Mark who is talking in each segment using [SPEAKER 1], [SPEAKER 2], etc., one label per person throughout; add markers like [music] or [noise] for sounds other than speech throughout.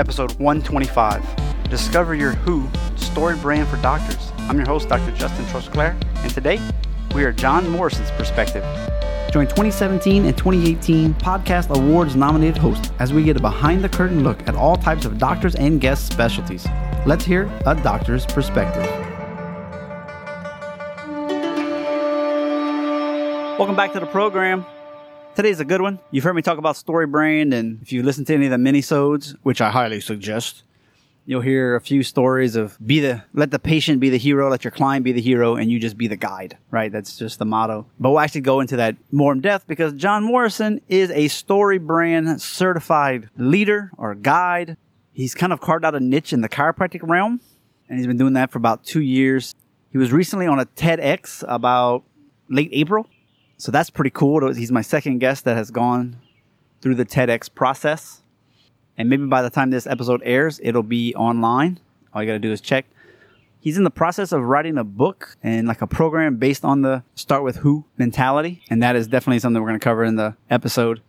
[SPEAKER 1] episode 125. Discover your Who story brand for doctors. I'm your host, Dr. Justin Trosclair, and today we are Jon Morrison's perspective. Join 2017 and 2018 Podcast Awards nominated hosts as we get a behind the curtain look at all types of doctors and guest specialties. Let's hear a doctor's perspective. Welcome back to the program. Today's a good one. You've heard me talk about story brand, and if you listen to any of the minisodes, which I highly suggest, you'll hear a few stories of be the let the patient be the hero, let your client be the hero, and you just be the guide. Right? That's just the motto. But we'll actually go into that more in depth because Jon Morrison is a story brand certified leader or guide. He's kind of carved out a niche in the chiropractic realm, and he's been doing that for about two years. He was recently on a TEDx about late April so that's pretty cool. He's my second guest that has gone through the TEDx process. And maybe by the time this episode airs, it'll be online. All you got to do is check. He's in the process of writing a book and like a program based on the start with who mentality. And that is definitely something we're going to cover in the episode.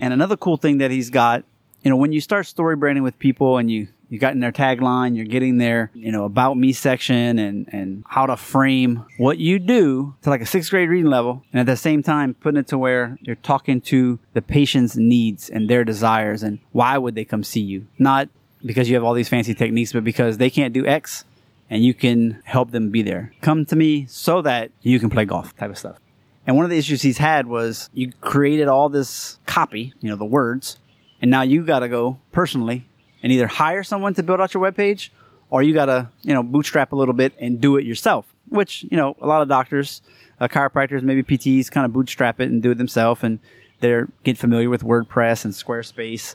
[SPEAKER 1] And another cool thing that he's got, you know, when you start story branding with people and you you got in their tagline, you're getting their, you know, about me section and, and how to frame what you do to like a sixth grade reading level. And at the same time, putting it to where you're talking to the patient's needs and their desires and why would they come see you? Not because you have all these fancy techniques, but because they can't do X and you can help them be there. Come to me so that you can play golf type of stuff. And one of the issues he's had was you created all this copy, you know, the words, and now you got to go personally and either hire someone to build out your webpage or you got to, you know, bootstrap a little bit and do it yourself, which, you know, a lot of doctors, uh, chiropractors, maybe PTs kind of bootstrap it and do it themselves and they're get familiar with WordPress and Squarespace.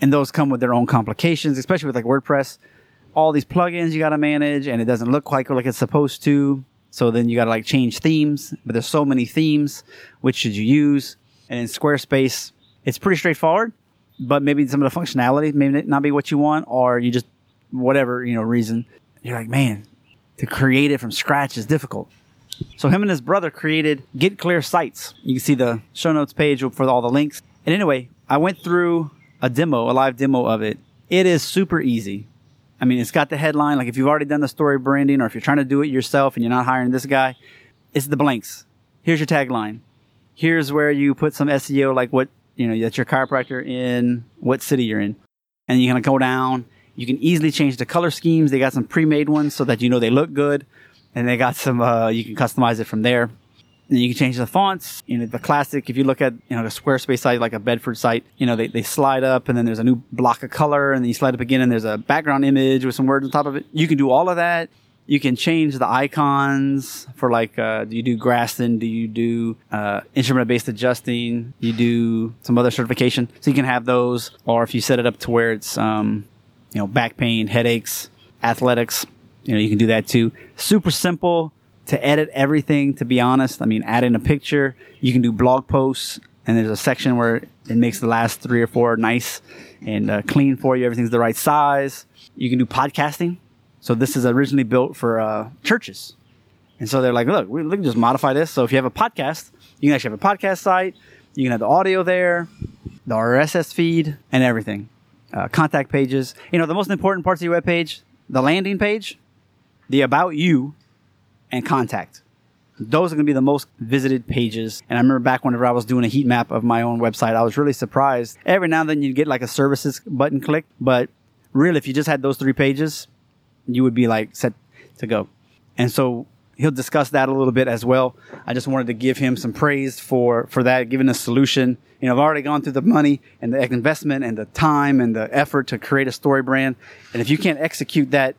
[SPEAKER 1] And those come with their own complications, especially with like WordPress. All these plugins you got to manage and it doesn't look quite like it's supposed to. So then you got to like change themes, but there's so many themes. Which should you use? And in Squarespace, it's pretty straightforward but maybe some of the functionality may not be what you want, or you just whatever you know reason you're like, man, to create it from scratch is difficult. So him and his brother created Get Clear Sites. You can see the show notes page for all the links. And anyway, I went through a demo, a live demo of it. It is super easy. I mean, it's got the headline. Like if you've already done the story branding, or if you're trying to do it yourself and you're not hiring this guy, it's the blanks. Here's your tagline. Here's where you put some SEO, like what you know, that's your chiropractor in what city you're in. And you're to go down. You can easily change the color schemes. They got some pre-made ones so that you know they look good. And they got some, uh, you can customize it from there. And you can change the fonts. You know, the classic, if you look at, you know, the Squarespace site, like a Bedford site, you know, they, they slide up and then there's a new block of color and then you slide up again and there's a background image with some words on top of it. You can do all of that you can change the icons for like uh, do you do Graston? Do you do uh, instrument based adjusting? You do some other certification, so you can have those. Or if you set it up to where it's um, you know back pain, headaches, athletics, you know you can do that too. Super simple to edit everything. To be honest, I mean add in a picture. You can do blog posts, and there's a section where it makes the last three or four nice and uh, clean for you. Everything's the right size. You can do podcasting so this is originally built for uh, churches. And so they're like, look, we, we can just modify this. So if you have a podcast, you can actually have a podcast site. You can have the audio there, the RSS feed, and everything. Uh, contact pages. You know, the most important parts of your web page, the landing page, the about you, and contact. Those are going to be the most visited pages. And I remember back whenever I was doing a heat map of my own website, I was really surprised. Every now and then you'd get like a services button clicked, but really, if you just had those three pages, you would be like set to go. And so he'll discuss that a little bit as well. I just wanted to give him some praise for for that, giving a solution. You know, I've already gone through the money and the investment and the time and the effort to create a story brand. And if you can't execute that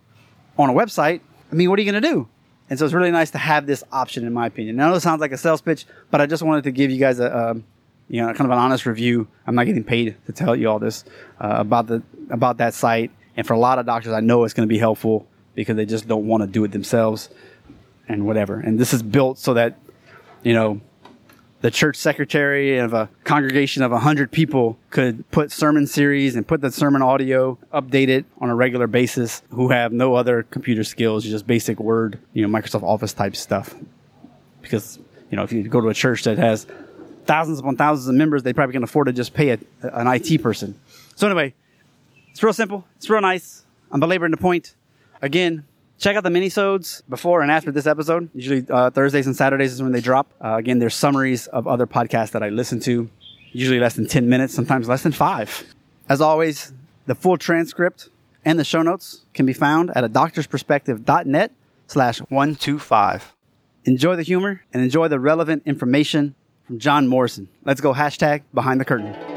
[SPEAKER 1] on a website, I mean, what are you going to do? And so it's really nice to have this option, in my opinion. I know it sounds like a sales pitch, but I just wanted to give you guys a, a you know, kind of an honest review. I'm not getting paid to tell you all this uh, about the about that site and for a lot of doctors, I know it's going to be helpful because they just don't want to do it themselves and whatever. And this is built so that, you know, the church secretary of a congregation of 100 people could put sermon series and put the sermon audio, update it on a regular basis, who have no other computer skills, just basic Word, you know, Microsoft Office type stuff. Because, you know, if you go to a church that has thousands upon thousands of members, they probably can afford to just pay a, an IT person. So anyway, It's real simple. It's real nice. I'm belaboring the point. Again, check out the minisodes before and after this episode. Usually uh, Thursdays and Saturdays is when they drop. Uh, again, there's summaries of other podcasts that I listen to. Usually less than 10 minutes, sometimes less than five. As always, the full transcript and the show notes can be found at a doctorsperspective.net slash 125. Enjoy the humor and enjoy the relevant information from Jon Morrison. Let's go hashtag behind the curtain.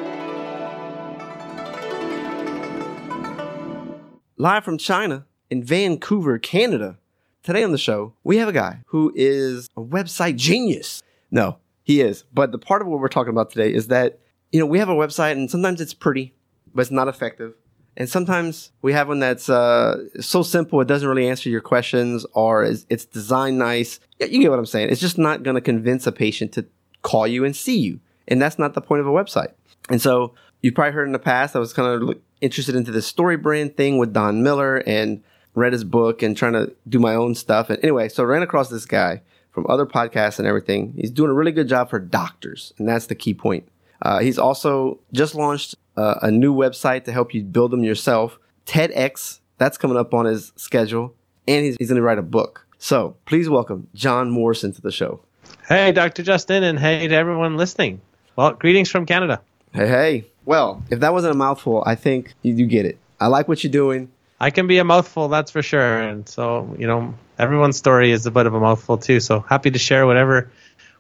[SPEAKER 2] Live from China in Vancouver, Canada. Today on the show, we have a guy who is a website genius. No, he is. But the part of what we're talking about today is that, you know, we have a website and sometimes it's pretty, but it's not effective. And sometimes we have one that's uh, so simple it doesn't really answer your questions or it's, designed nice. Yeah, you get what I'm saying. It's just not going to convince a patient to call you and see you. And that's not the point of a website. And so you've probably heard in the past, I was kind of interested into this story brand thing with Don Miller and read his book and trying to do my own stuff. And anyway, so I ran across this guy from other podcasts and everything. He's doing a really good job for doctors, and that's the key point. Uh, he's also just launched uh, a new website to help you build them yourself. TEDx, that's coming up on his schedule, and he's, he's going to write a book. So please welcome Jon Morrison to the show.
[SPEAKER 3] Hey, Dr. Justin, and hey to everyone listening. Well, greetings from Canada.
[SPEAKER 2] Hey, hey. Well, if that wasn't a mouthful, I think you, you get it. I like what you're doing.
[SPEAKER 3] I can be a mouthful, that's for sure. And so, you know, everyone's story is a bit of a mouthful too. So happy to share whatever,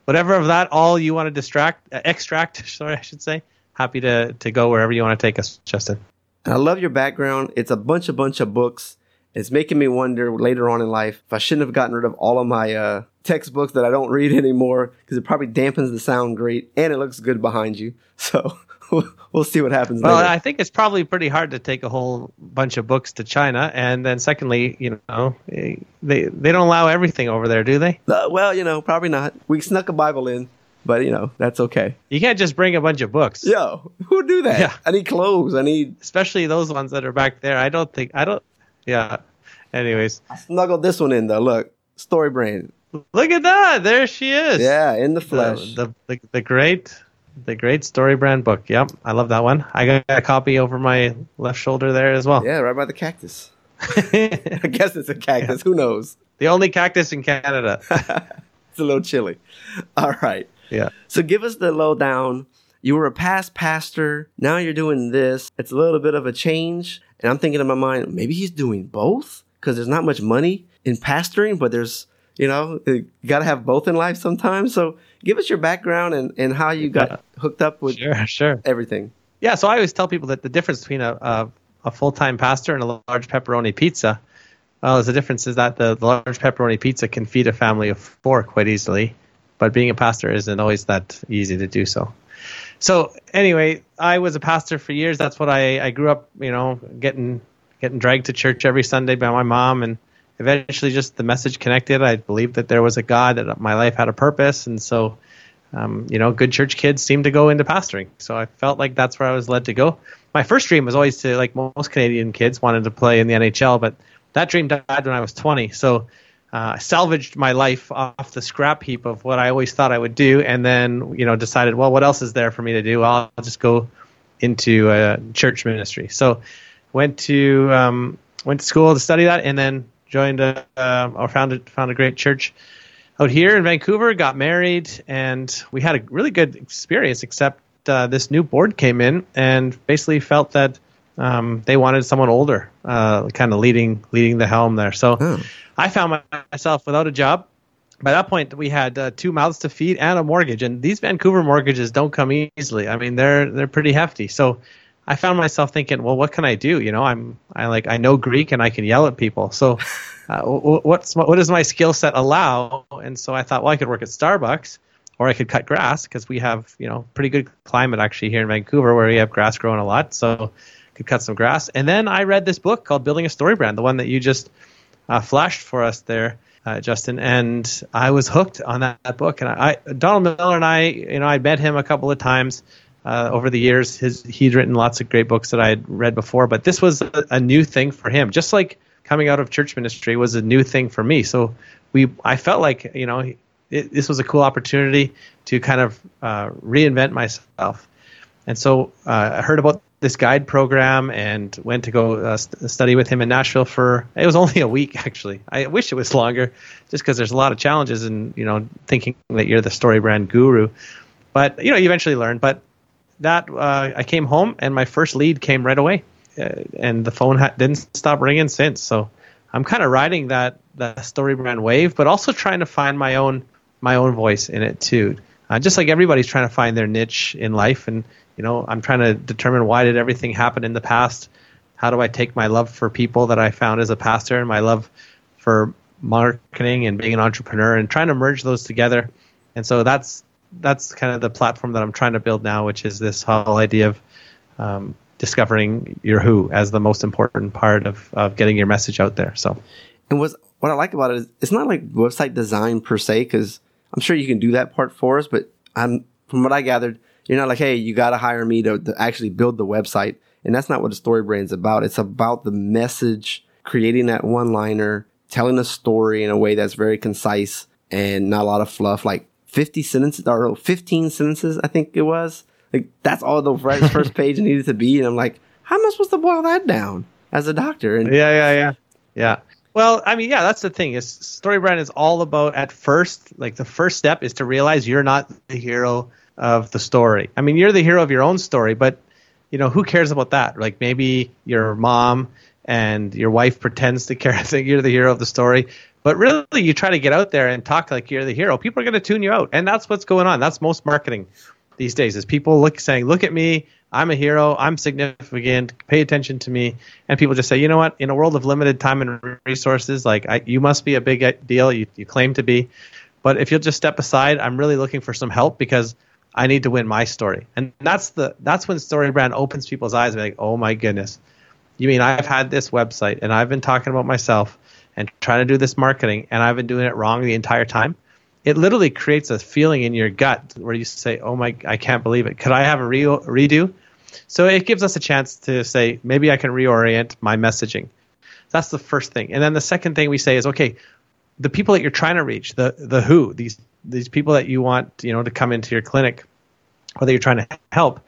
[SPEAKER 3] whatever of that all you want to distract, uh, extract. [laughs] Sorry, I should say. Happy to to go wherever you want to take us, Justin.
[SPEAKER 2] And I love your background. It's a bunch, a bunch of books. It's making me wonder later on in life if I shouldn't have gotten rid of all of my uh, textbooks that I don't read [laughs] anymore because it probably dampens the sound great and it looks good behind you. [laughs] So [laughs] we'll see what happens.
[SPEAKER 3] Well,
[SPEAKER 2] later.
[SPEAKER 3] I think it's probably pretty hard to take a whole bunch of books to China, and then secondly, you know, they they don't allow everything over there, do they?
[SPEAKER 2] Uh, well, you know, probably not. We snuck a Bible in, but you know, that's okay.
[SPEAKER 3] You can't just bring a bunch of books.
[SPEAKER 2] Yo, who do that?
[SPEAKER 3] Yeah.
[SPEAKER 2] I need clothes. I need.
[SPEAKER 3] especially those ones that are back there. I don't think I don't. Yeah. Anyways,
[SPEAKER 2] I snuggled this one in though. Look, story brand.
[SPEAKER 3] look at that. There she is.
[SPEAKER 2] Yeah, in the
[SPEAKER 3] The,
[SPEAKER 2] flesh.
[SPEAKER 3] the, the the great the great story brand book. Yep, I love that one. I got a copy over my left shoulder there as well.
[SPEAKER 2] yeah, right by the cactus. [laughs] I guess it's a cactus. Who knows?
[SPEAKER 3] the only cactus in Canada. [laughs]
[SPEAKER 2] It's a little chilly. All right.
[SPEAKER 3] yeah.
[SPEAKER 2] So give us the lowdown. You were a past pastor. Now you're doing this. It's a little bit of a change. And I'm thinking in my mind, maybe he's doing both because there's not much money in pastoring, but there's, you know, uh, you got to have both in life sometimes. So give us your background and, and how you got hooked up with
[SPEAKER 3] Sure. Sure.
[SPEAKER 2] everything.
[SPEAKER 3] Yeah, so I always tell people that the difference between a, a, a full time pastor and a large pepperoni pizza, uh, well, the difference is that the, the large pepperoni pizza can feed a family of four quite easily, but being a pastor isn't always that easy to do so. So anyway, I was a pastor for years. That's what I, I grew up, you know, getting getting dragged to church every Sunday by my mom, and eventually just the message connected. I believed that there was a God, that my life had a purpose, and so um, you know, good church kids seem to go into pastoring. So I felt like that's where I was led to go. My first dream was always to, like most Canadian kids, wanted to play in the NHL, but that dream died when I was 20. So uh, I salvaged my life off the scrap heap of what I always thought I would do, and then you know decided, well, what else is there for me to do? I'll just go into uh, church ministry. So went to um, went to school to study that, and then joined a, uh, or founded found a great church out here in Vancouver, got married, and we had a really good experience. Except uh, this new board came in and basically felt that um, they wanted someone older, uh, kind of leading leading the helm there. So
[SPEAKER 2] Oh.
[SPEAKER 3] I found myself without a job. By that point, we had uh, two mouths to feed and a mortgage, and these Vancouver mortgages don't come easily. I mean, they're they're pretty hefty. So I found myself thinking, well, what can I do? You know, I'm I like I know Greek and I can yell at people. So uh, what's what does my skill set allow? And so I thought, well, I could work at Starbucks or I could cut grass because we have you know pretty good climate actually here in Vancouver where we have grass growing a lot. So could cut some grass. And then I read this book called Building a Story Brand, the one that you just uh, flashed for us there. Uh, Justin and I was hooked on that, that book, and I, I Donald Miller and I, you know, I'd met him a couple of times uh, over the years. His he'd written lots of great books that I had read before, but this was a, a new thing for him. Just like coming out of church ministry was a new thing for me. So we, I felt like you know, it, this was a cool opportunity to kind of uh, reinvent myself. And so uh, I heard about this guide program and went to go uh, st- study with him in Nashville for it was [laughs] only a week actually. I wish it was longer, just because there's a lot of challenges in you know thinking that you're the story brand guru. But you know, you eventually learn. But that uh, I came home and my first lead came right away, uh, and the phone ha- didn't stop ringing since. So I'm kind of riding that that story brand wave, but also trying to find my own my own voice in it too. Uh, just like everybody's trying to find their niche in life, and you know, I'm trying to determine why did everything happen in the past. How do I take my love for people that I found as a pastor and my love for marketing and being an entrepreneur and trying to merge those together. And so that's that's kind of the platform that I'm trying to build now, which is this whole idea of um, discovering your who as the most important part of, of getting your message out there. So,
[SPEAKER 2] and what's, what I like about it is it's not like website design per se, because I'm sure you can do that part for us, but I'm from what I gathered, you're not like, hey, you got to hire me to, to actually build the website. And that's not what a story brand's about. It's about the message, creating that one liner, telling a story in a way that's very concise and not a lot of fluff, like 50 sentences or 15 sentences, I think it was. Like that's all the [laughs] first page needed to be. And I'm like, how am I supposed to boil that down as a doctor? And
[SPEAKER 3] yeah, yeah, yeah. Yeah. Well, I mean, yeah, that's the thing. Is story brand is all about at first, like the first step is to realize you're not the hero of the story. I mean, you're the hero of your own story, but you know, who cares about that? Like maybe your mom and your wife pretends to care [laughs] think you're the hero of the story, but really you try to get out there and talk like you're the hero. People are going to tune you out, and that's what's going on. That's most marketing these days is people look saying, "Look at me, I'm a hero, I'm significant, pay attention to me," and people just say, "You know what? In a world of limited time and resources, like I, you must be a big uh, deal. You, you claim to be, but if you'll just step aside, I'm really looking for some help because." I need to win my story. And that's the that's when story brand opens people's eyes and like, oh my goodness. You mean I've had this website and I've been talking about myself and trying to do this marketing and I've been doing it wrong the entire time? It literally creates a feeling in your gut where you say, "Oh my, I can't believe it. Could I have a re- redo?" So it gives us a chance to say, maybe I can reorient my messaging. That's the first thing. And then the second thing we say is, okay, the people that you're trying to reach, the the who, these these people that you want, you know, to come into your clinic, or that you're trying to help,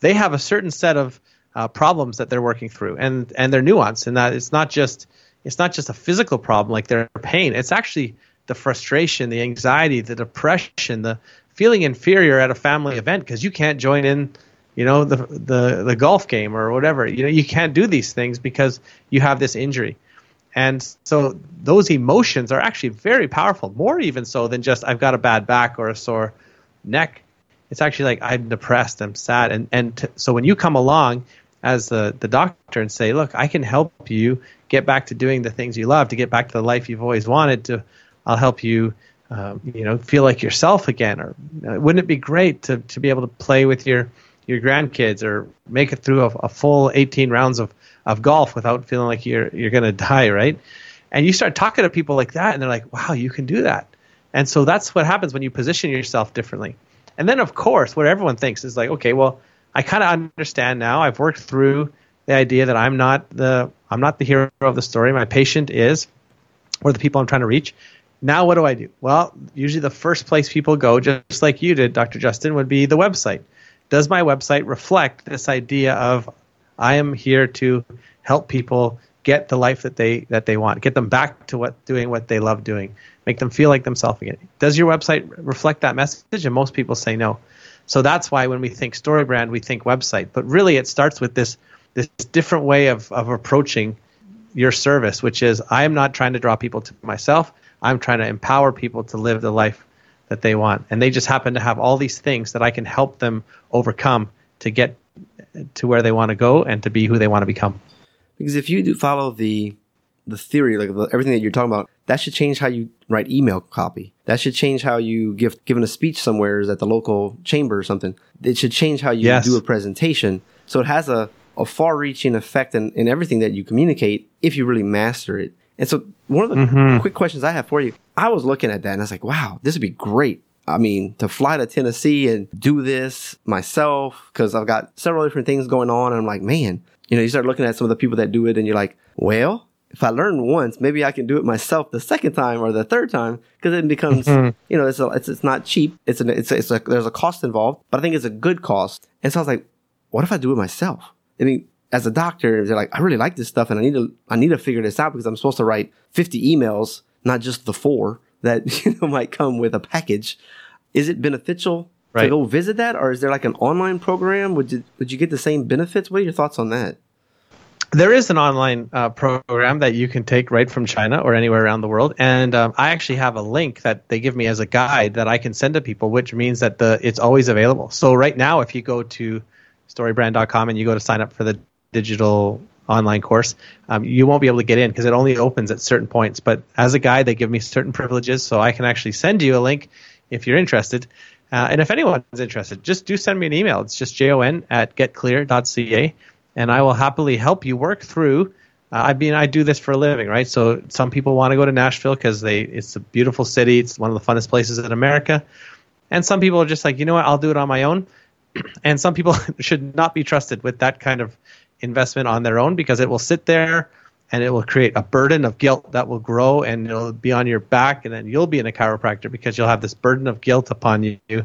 [SPEAKER 3] they have a certain set of uh, problems that they're working through, and and they're nuanced in that it's not just it's not just a physical problem like their pain. It's actually the frustration, the anxiety, the depression, the feeling inferior at a family event because you can't join in, you know, the the the golf game or whatever. You know, you can't do these things because you have this injury. And so those emotions are actually very powerful, more even so than just I've got a bad back or a sore neck. It's actually like I'm depressed, I'm sad, and and t- so when you come along as the the doctor and say, look, I can help you get back to doing the things you love, to get back to the life you've always wanted. To I'll help you, um, you know, feel like yourself again. Or uh, wouldn't it be great to to be able to play with your your grandkids or make it through a, a full 18 rounds of of golf without feeling like you're you're going to die, right? And you start talking to people like that, and they're like, "Wow, you can do that." And so that's what happens when you position yourself differently. And then, of course, what everyone thinks is like, "Okay, well, I kind of understand now. I've worked through the idea that I'm not the I'm not the hero of the story. My patient is, or the people I'm trying to reach. Now, what do I do? Well, usually the first place people go, just like you did, Dr. Justin, would be the website. Does my website reflect this idea of I am here to help people get the life that they that they want, get them back to what doing what they love doing, make them feel like themselves again. Does your website reflect that message? And most people say no. So that's why when we think story brand, we think website. But really, it starts with this this different way of of approaching your service, which is I am not trying to draw people to myself. I'm trying to empower people to live the life that they want, and they just happen to have all these things that I can help them overcome to get to where they want to go and to be who they want to become.
[SPEAKER 2] Because if you do follow the the theory, like the, everything that you're talking about, that should change how you write email copy. That should change how you give given a speech somewhere at the local chamber or something. It should change how you yes. do a presentation. So it has a, a far reaching effect in, in everything that you communicate if you really master it. And so one of the mm-hmm. quick questions I have for you, I was looking at that and I was like, wow, this would be great. I mean, to fly to Tennessee and do this myself, because I've got several different things going on. And I'm like, man, you know, you start looking at some of the people that do it and you're like, well, if I learn once, maybe I can do it myself the second time or the third time because it becomes, mm-hmm. you know, it's, a, it's, it's not cheap. It's an, it's, it's a, there's a cost involved, but I think it's a good cost. And so I was like, what if I do it myself? I mean, as a doctor, they're like, I really like this stuff and I need to, I need to figure this out because I'm supposed to write 50 emails, not just the four that, [laughs] you know, might come with a package. Is it beneficial to go visit that or is there like an online program? Would you, would you get the same benefits? What are your thoughts on that?
[SPEAKER 3] There is an online uh, program that you can take right from China or anywhere around the world, and um, I actually have a link that they give me as a guide that I can send to people, which means that the it's always available. So right now, if you go to storybrand.com and you go to sign up for the digital online course, um, you won't be able to get in because it only opens at certain points. But as a guide, they give me certain privileges, so I can actually send you a link if you're interested. Uh, and if anyone's interested, just do send me an email. It's just jon at getclear.ca, and I will happily help you work through. Uh, I mean, I do this for a living, right? So some people want to go to Nashville because they it's a beautiful city. It's one of the funnest places in America. And some people are just like, you know what, I'll do it on my own. [clears throat] and some people [laughs] should not be trusted with that kind of investment on their own because it will sit there and it will create a burden of guilt that will grow and it'll be on your back and then you'll be in a chiropractor because you'll have this burden of guilt upon you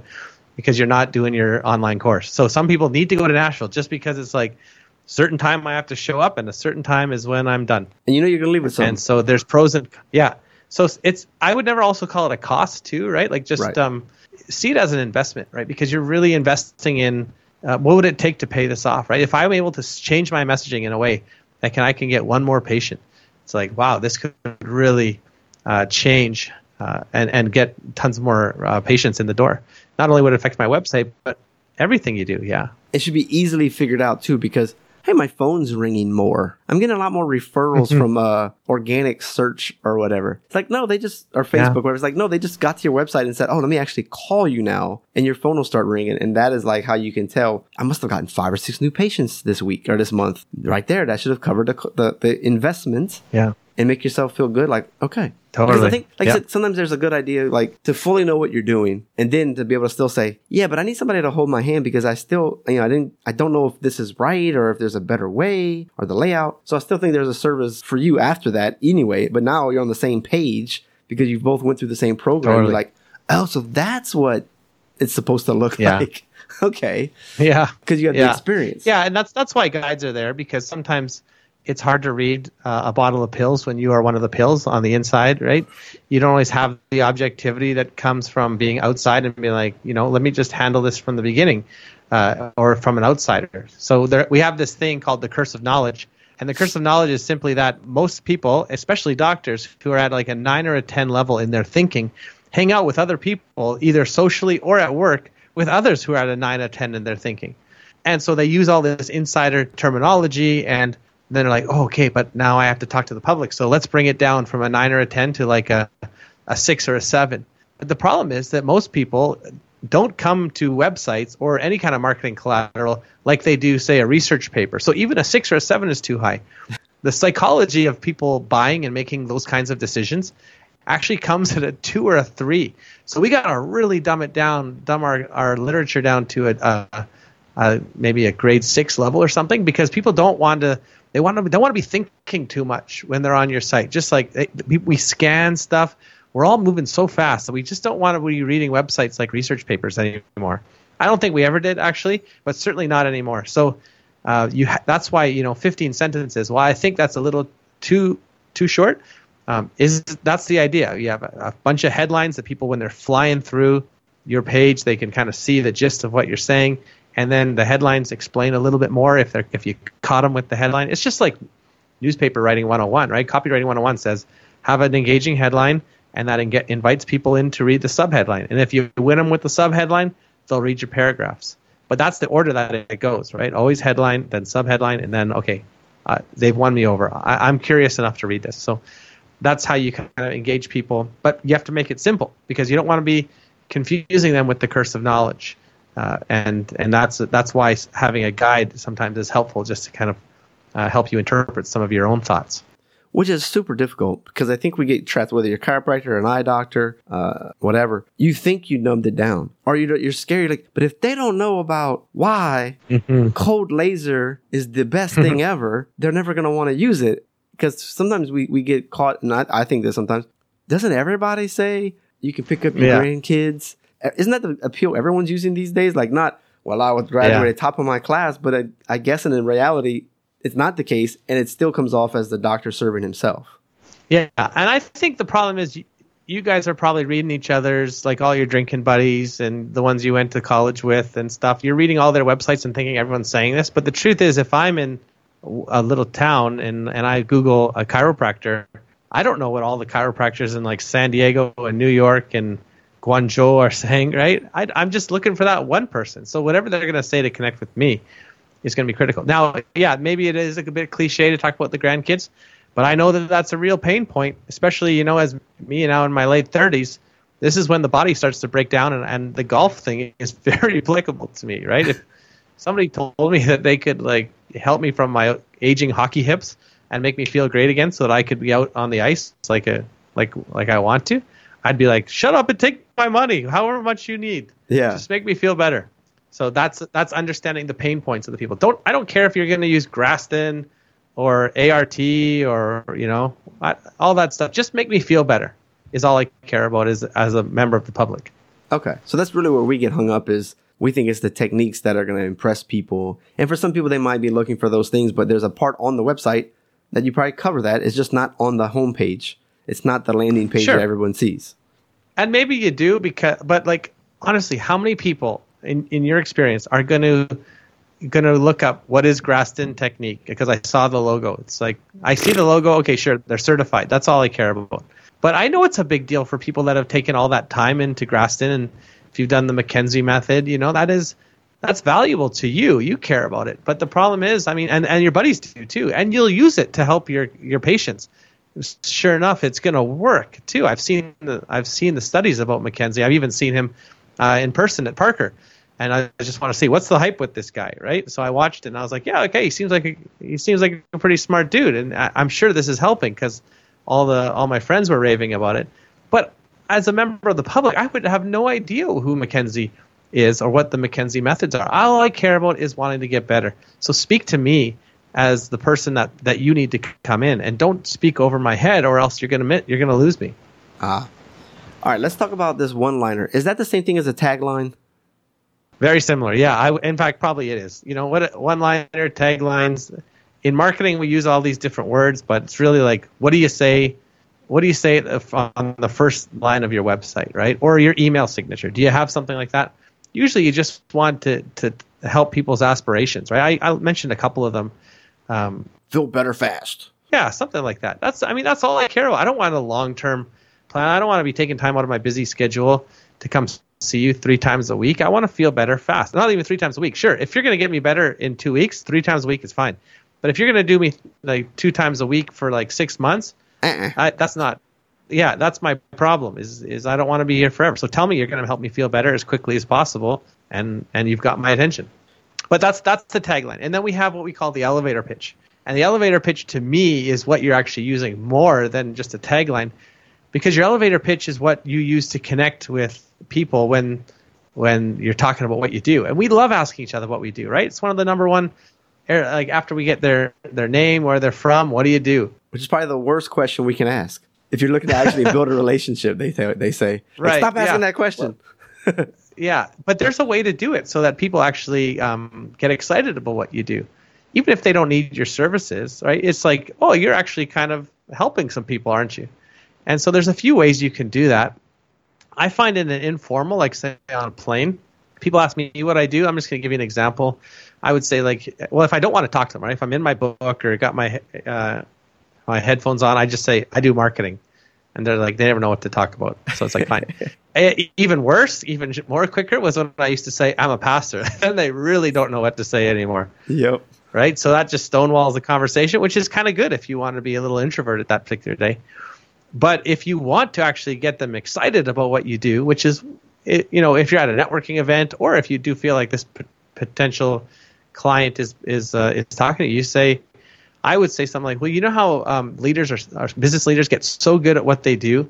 [SPEAKER 3] because you're not doing your online course. So some people need to go to Nashville just because it's like certain time I have to show up and a certain time is when I'm done.
[SPEAKER 2] And you know, you're going to leave with something.
[SPEAKER 3] And so there's pros and yeah. So it's I would never also call it a cost too, right? Like just
[SPEAKER 2] Right.
[SPEAKER 3] um, see it as an investment, right? Because you're really investing in uh, what would it take to pay this off, right? If I'm able to change my messaging in a way that can I can get one more patient, it's like wow, this could really uh, change uh, and and get tons more uh, patients in the door. Not only would it affect my website, but everything you do, yeah.
[SPEAKER 2] it should be easily figured out too because hey my phone's ringing more. I'm getting a lot more referrals from uh organic search or whatever. It's like no they just or facebook
[SPEAKER 3] Yeah.
[SPEAKER 2] whatever. It's like no they just got to your website and said oh let me actually call you now and your phone will start ringing. And that is like how you can tell i must have gotten five or six new patients this week or this month right there. That should have covered the the, the investment.
[SPEAKER 3] Yeah.
[SPEAKER 2] And make yourself feel good like okay because
[SPEAKER 3] Totally.
[SPEAKER 2] I think, like
[SPEAKER 3] Yeah.
[SPEAKER 2] I said, sometimes there's a good idea, like to fully know what you're doing, and then to be able to still say, "Yeah, but I need somebody to hold my hand because I still, you know, I didn't, I don't know if this is right or if there's a better way or the layout." So I still think there's a service for you after that, anyway. But now you're on the same page because you both went through the same program.
[SPEAKER 3] Totally.
[SPEAKER 2] You're like, "Oh, so that's what it's supposed to look [laughs]
[SPEAKER 3] Yeah.
[SPEAKER 2] like." [laughs] okay,
[SPEAKER 3] Yeah.
[SPEAKER 2] because you had the experience.
[SPEAKER 3] Yeah, and that's that's why guides are there because sometimes it's hard to read uh, a bottle of pills when you are one of the pills on the inside, right? You don't always have the objectivity that comes from being outside and being like, you know, let me just handle this from the beginning, uh, or from an outsider. So there, we have this thing called the curse of knowledge, and the curse of knowledge is simply that most people, especially doctors who are at like a nine or a ten level in their thinking, hang out with other people either socially or at work with others who are at a nine or ten in their thinking. And so they use all this insider terminology and then they're like, oh, okay, but now I have to talk to the public. So let's bring it down from a nine or a 10 to like a, a six or a seven. But the problem is that most people don't come to websites or any kind of marketing collateral like they do, say, a research paper. So even a six or a seven is too high. The psychology of people buying and making those kinds of decisions actually comes at a two or a three. So we got to really dumb it down, dumb our, our literature down to a, a, a maybe a grade six level or something because people don't want to they want to don't want to be thinking too much when they're on your site. Just like they, we, we scan stuff, we're all moving so fast that we just don't want to be reading websites like research papers anymore. I don't think we ever did actually, but certainly not anymore. So uh, you ha- that's why you know 15 sentences. Well, I think that's a little too too short. Um, is that's the idea? You have a, a bunch of headlines that people, when they're flying through your page, they can kind of see the gist of what you're saying, and then the headlines explain a little bit more if they're if you caught them with the headline. It's just like newspaper writing 101, right? Copywriting 101 says have an engaging headline, and that invites people in to read the subheadline. And if you win them with the subheadline, they'll read your paragraphs. But that's the order that it goes, right? Always headline, then subheadline, and then okay, uh, they've won me over. I, I'm curious enough to read this. So that's how you kind of engage people. But you have to make it simple because you don't want to be confusing them with the curse of knowledge. Uh, and and that's that's why having a guide sometimes is helpful, just to kind of uh, help you interpret some of your own thoughts.
[SPEAKER 2] which is super difficult because I think we get trapped whether you're a chiropractor, an eye doctor, uh, whatever. You think you numbed it down, or you you're scared. Like, but if they don't know about why cold laser is the best thing [laughs] ever, they're never going to want to use it because sometimes we we get caught. And I, I think that sometimes doesn't everybody say you can pick up your
[SPEAKER 3] Yeah.
[SPEAKER 2] grandkids? Isn't that the appeal everyone's using these days? Like not. well, I was graduated top of my class, but I, I guess in reality, it's not the case, and it still comes off as the doctor serving himself.
[SPEAKER 3] Yeah, and I think the problem is you, you guys are probably reading each other's, like all your drinking buddies and the ones you went to college with and stuff. You're reading all their websites and thinking everyone's saying this, but the truth is, if I'm in a little town and and I Google a chiropractor, I don't know what all the chiropractors in like San Diego and New York and Guangzhou are [laughs] saying, right? I, I'm just looking for that one person. So whatever they're going to say to connect with me is going to be critical. Now, yeah, maybe it is a bit cliche to talk about the grandkids, but I know that that's a real pain point, especially you know as me now in my late 30s. This is when the body starts to break down, and, and the golf thing [laughs] is very applicable to me, right? If somebody told me that they could like help me from my aging hockey hips and make me feel great again, so that I could be out on the ice like a like like I want to, I'd be like, shut up and take my money, however much you need.
[SPEAKER 2] Yeah.
[SPEAKER 3] Just make me feel better. So that's that's understanding the pain points of the people. Don't I don't care if you're going to use Graston or ART or you know all that stuff. Just make me feel better is all I care about is as a member of the public.
[SPEAKER 2] Okay, so that's really where we get hung up is we think it's the techniques that are going to impress people, and for some people they might be looking for those things, but there's a part on the website that you probably cover that. It's just not on the homepage. It's not the landing page
[SPEAKER 3] Sure.
[SPEAKER 2] that everyone sees.
[SPEAKER 3] and maybe you do because but like honestly how many people in, in your experience are going to going to look up what is graston technique? Because i saw the logo. It's like i see the logo. Okay sure they're certified. That's all i care about. But i know it's a big deal for people that have taken all that time into graston and if you've done the mckenzie method you know that is that's valuable to you. You care about it. But the problem is i mean and, and your buddies do too. And you'll use it to help your your patients sure enough, it's going to work too. I've seen the I've seen the studies about McKenzie. I've even seen him uh, in person at Parker, and I just want to see what's the hype with this guy, right? So I watched it and I was like, yeah, okay, he seems like a, he seems like a pretty smart dude, and I, I'm sure this is helping because all the all my friends were raving about it. But as a member of the public, I would have no idea who McKenzie is or what the McKenzie methods are. All I care about is wanting to get better. So speak to me as the person that, that you need to come in, and don't speak over my head, or else you're gonna you're gonna lose me.
[SPEAKER 2] Ah. All right, let's talk about this one liner. Is that the same thing as a tagline?
[SPEAKER 3] Very similar, yeah. I, in fact, probably it is. You know, what one-liner, taglines. In marketing, we use all these different words, but it's really like, what do you say? What do you say on the first line of your website, right? Or your email signature? Do you have something like that? Usually, you just want to to help people's aspirations, right? I, I mentioned a couple of them. Um,
[SPEAKER 2] Feel better fast.
[SPEAKER 3] yeah, something like that. That's I mean that's all I care about. I don't want a long term plan. I don't want to be taking time out of my busy schedule to come see you three times a week. I want to feel better fast. Not even three times a week. Sure, if you're going to get me better in two weeks, three times a week is fine. But if you're going to do me like two times a week for like six months,
[SPEAKER 2] Uh-uh.
[SPEAKER 3] I, that's not. Yeah, that's my problem. Is is I don't want to be here forever. So tell me you're going to help me feel better as quickly as possible, and and you've got my attention. But that's that's the tagline. And then we have what we call the elevator pitch. And the elevator pitch to me is what you're actually using more than just a tagline, because your elevator pitch is what you use to connect with people when when you're talking about what you do. And we love asking each other what we do, right? It's one of the number one er, like after we get their their name, where they're from, what do you do?
[SPEAKER 2] Which is probably the worst question we can ask. If you're looking to actually build a [laughs] relationship, they th- they say,
[SPEAKER 3] Right,
[SPEAKER 2] stop asking
[SPEAKER 3] yeah.
[SPEAKER 2] that question.
[SPEAKER 3] Yeah, but there's a way to do it so that people actually um, get excited about what you do, even if they don't need your services. Right? It's like, oh, you're actually kind of helping some people, aren't you? And so there's a few ways you can do that. I find it an informal, like say on a plane. People ask me what I do. I'm just going to give you an example. I would say like, well, if I don't want to talk to them, right? If I'm in my book or got my uh, my headphones on, I just say I do marketing, and they're like they never know what to talk about. So it's like fine. [laughs] Eh, even worse, even more quicker was when I used to say I'm a pastor. [laughs] then they really don't know what to say anymore,
[SPEAKER 2] Yep.
[SPEAKER 3] right? So that just stonewalls the conversation, which is kind of good if you want to be a little introverted that particular day. But if you want to actually get them excited about what you do, which is, it, you know, if you're at a networking event or if you do feel like this p- potential client is is uh, is talking to you, you say, I would say something like, well, you know how um, leaders or business leaders get so good at what they do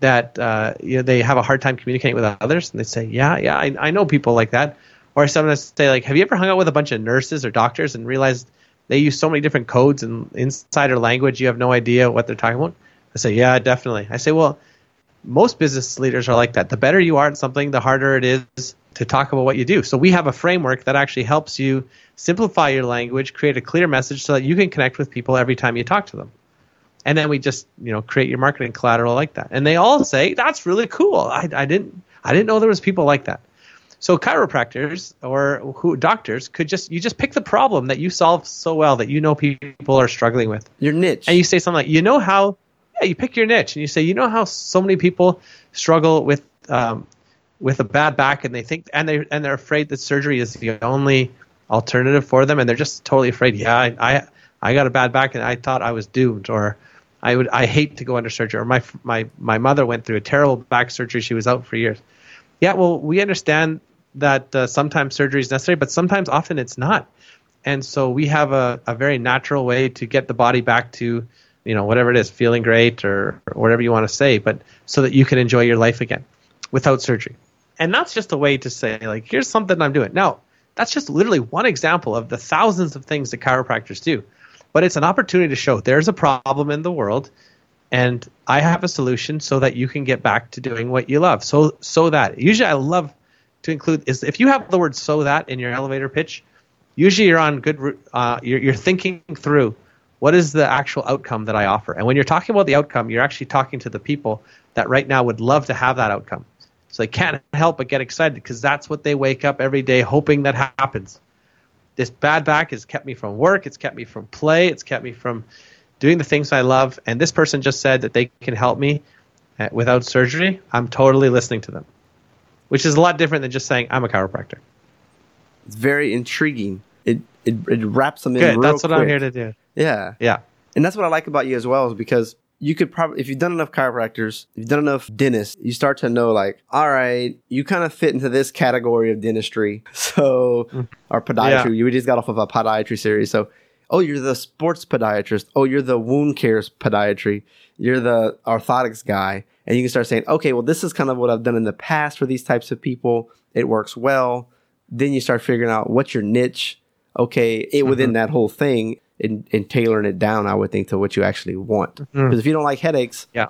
[SPEAKER 3] that uh, you know they have a hard time communicating with others, and they say, yeah, yeah, I, I know people like that. Or sometimes say like, have you ever hung out with a bunch of nurses or doctors and realized they use so many different codes and insider language you have no idea what they're talking about? I say, yeah, definitely. I say, well, most business leaders are like that. The better you are at something, the harder it is to talk about what you do. So we have a framework that actually helps you simplify your language, create a clear message so that you can connect with people every time you talk to them. And then we just, you know, create your marketing collateral like that. And they all say, that's really cool. I, I didn't I didn't know there was people like that. So chiropractors or who doctors could just you just pick the problem that you solve so well that you know people are struggling with.
[SPEAKER 2] Your niche.
[SPEAKER 3] And you say something like, you know how yeah, you pick your niche and you say, you know how so many people struggle with um, with a bad back and they think and they and they're afraid that surgery is the only alternative for them and they're just totally afraid. Yeah, I I, I got a bad back and I thought I was doomed or I would I hate to go under surgery or my my my mother went through a terrible back surgery. She was out for years. Yeah, well, we understand that uh, sometimes surgery is necessary, but sometimes often it's not. And so we have a, a very natural way to get the body back to, you know, whatever it is, feeling great or, or whatever you want to say, but so that you can enjoy your life again without surgery. And that's just a way to say, like, here's something I'm doing. Now, that's just literally one example of the thousands of things that chiropractors do. But it's an opportunity to show there's a problem in the world and I have a solution so that you can get back to doing what you love. So so that usually I love to include is if you have the word so that in your elevator pitch, usually you're on good uh, you're, you're thinking through what is the actual outcome that I offer. And when you're talking about the outcome, you're actually talking to the people that right now would love to have that outcome. So they can't help but get excited because that's what they wake up every day hoping that happens. This bad back has kept me from work, it's kept me from play, it's kept me from doing the things I love, and this person just said that they can help me uh, without surgery, I'm totally listening to them, which is a lot different than just saying I'm a chiropractor.
[SPEAKER 2] It's very intriguing. It it, it wraps them in.
[SPEAKER 3] Good. That's
[SPEAKER 2] what
[SPEAKER 3] quick. I'm here to do.
[SPEAKER 2] Yeah,
[SPEAKER 3] yeah,
[SPEAKER 2] and that's what I like about you as well, is because you could probably, if you've done enough chiropractors, if you've done enough dentists, you start to know like, all right, you kind of fit into this category of dentistry. [laughs] So, mm. or podiatry, yeah. you just got off of a podiatry series. So oh, you're the sports podiatrist. Oh, you're the wound care podiatry. You're the orthotics guy. And you can start saying, okay, well, this is kind of what I've done in the past for these types of people. It works well. Then you start figuring out what's your niche. Okay, it, mm-hmm. within that whole thing and, and, tailoring it down, I would think, to what you actually want. Because mm-hmm. if you don't like headaches,
[SPEAKER 3] yeah,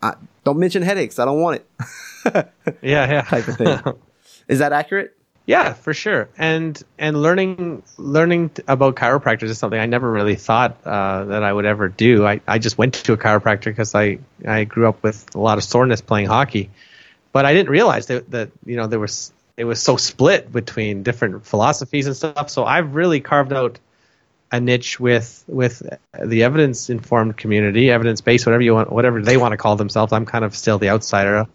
[SPEAKER 2] I, don't mention headaches. I don't want it. [laughs]
[SPEAKER 3] yeah, yeah.
[SPEAKER 2] Type of thing. is that accurate?
[SPEAKER 3] Yeah, for sure. And and learning learning about chiropractors is something I never really thought uh, that I would ever do. I, I just went to a chiropractor because I, I grew up with a lot of soreness playing hockey, but I didn't realize that, that you know there was it was so split between different philosophies and stuff. So I've really carved out a niche with with the evidence informed community, evidence based, whatever you want, whatever they want to call themselves. I'm kind of still the outsider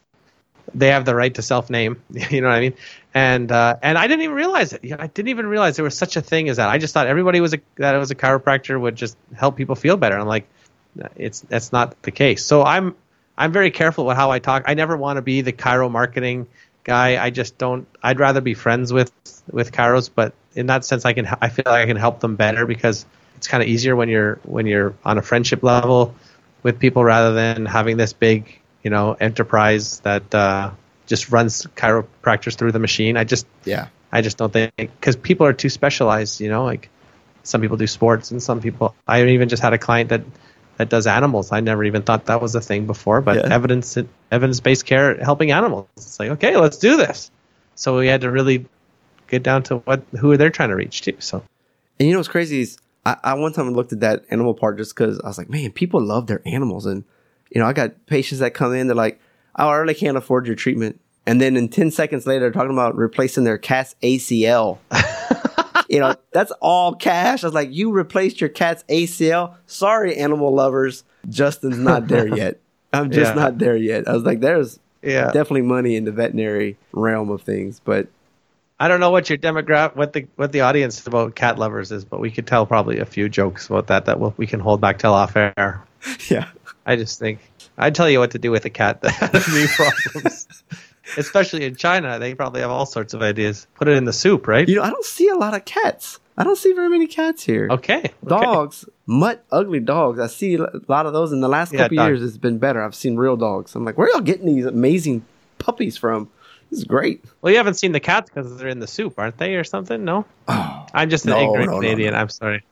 [SPEAKER 3] they have the right to self name. [laughs] You know what I mean? And uh, and I didn't even realize it. I didn't even realize there was such a thing as that. I just thought everybody was a that it was a chiropractor would just help people feel better. I'm like, it's that's not the case. So I'm I'm very careful with how I talk. I never want to be the chiro marketing guy. I just don't. I'd rather be friends with with chiros, but in that sense, I can I feel like I can help them better because it's kind of easier when you're when you're on a friendship level with people rather than having this big you know enterprise that uh, just runs chiropractors through the machine. I just
[SPEAKER 2] yeah
[SPEAKER 3] I just don't think because people are too specialized. You know, like some people do sports and some people. I even just had a client that that does animals. I never even thought that was a thing before, but yeah. evidence evidence based care helping animals. It's like okay, let's do this. So we had to really get down to what who are they're trying to reach too. So,
[SPEAKER 2] and you know what's crazy is I, I one time looked at that animal part just because I was like, man, people love their animals and you know, I got patients that come in, they're like, oh, I really can't afford your treatment. And then in 10 seconds later, they're talking about replacing their cat's ACL. [laughs] you know, that's all cash. I was like, you replaced your cat's ACL? Sorry, animal lovers. Justin's not there yet. I'm [laughs] just yeah. not there yet. I was like, there's yeah. definitely money in the veterinary realm of things, but
[SPEAKER 3] I don't know what your demographic, what the what the audience about cat lovers is, but we could tell probably a few jokes about that that we'll, we can hold back till off air. [laughs]
[SPEAKER 2] Yeah.
[SPEAKER 3] I just think I'd tell you what to do with a cat that [laughs] has knee problems. Especially in China, they probably have all sorts of ideas. Put it in the soup, right?
[SPEAKER 2] You know, I don't see a lot of cats. I don't see very many cats here.
[SPEAKER 3] Okay.
[SPEAKER 2] Dogs, okay. mutt ugly dogs. I see a lot of those in the last yeah, couple years. It's been better. I've seen real dogs. I'm like, where are y'all getting these amazing puppies from? This is great.
[SPEAKER 3] Well, you haven't seen the cats because they're in the soup, aren't they, or something? No. Oh, I'm just an no, ignorant no, Canadian. No, I'm sorry.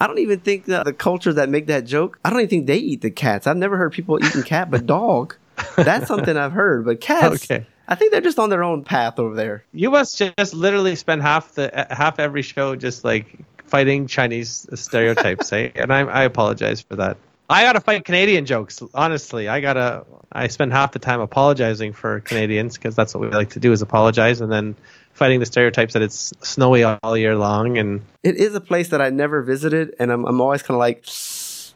[SPEAKER 2] I don't even think the, the cultures that make that joke, I don't even think they eat the cats. I've never heard people eating [laughs] cat, but dog. That's something I've heard. But cats, okay. I think they're just on their own path over there.
[SPEAKER 3] You must just literally spend half the half every show just like fighting Chinese stereotypes, eh? And I, I apologize for that. I gotta fight Canadian jokes. Honestly, I gotta. I spend half the time apologizing for Canadians because that's what we like to do is apologize, and then fighting the stereotypes that it's snowy all year long. And
[SPEAKER 2] It is a place that I never visited, and I'm, I'm always kind of like,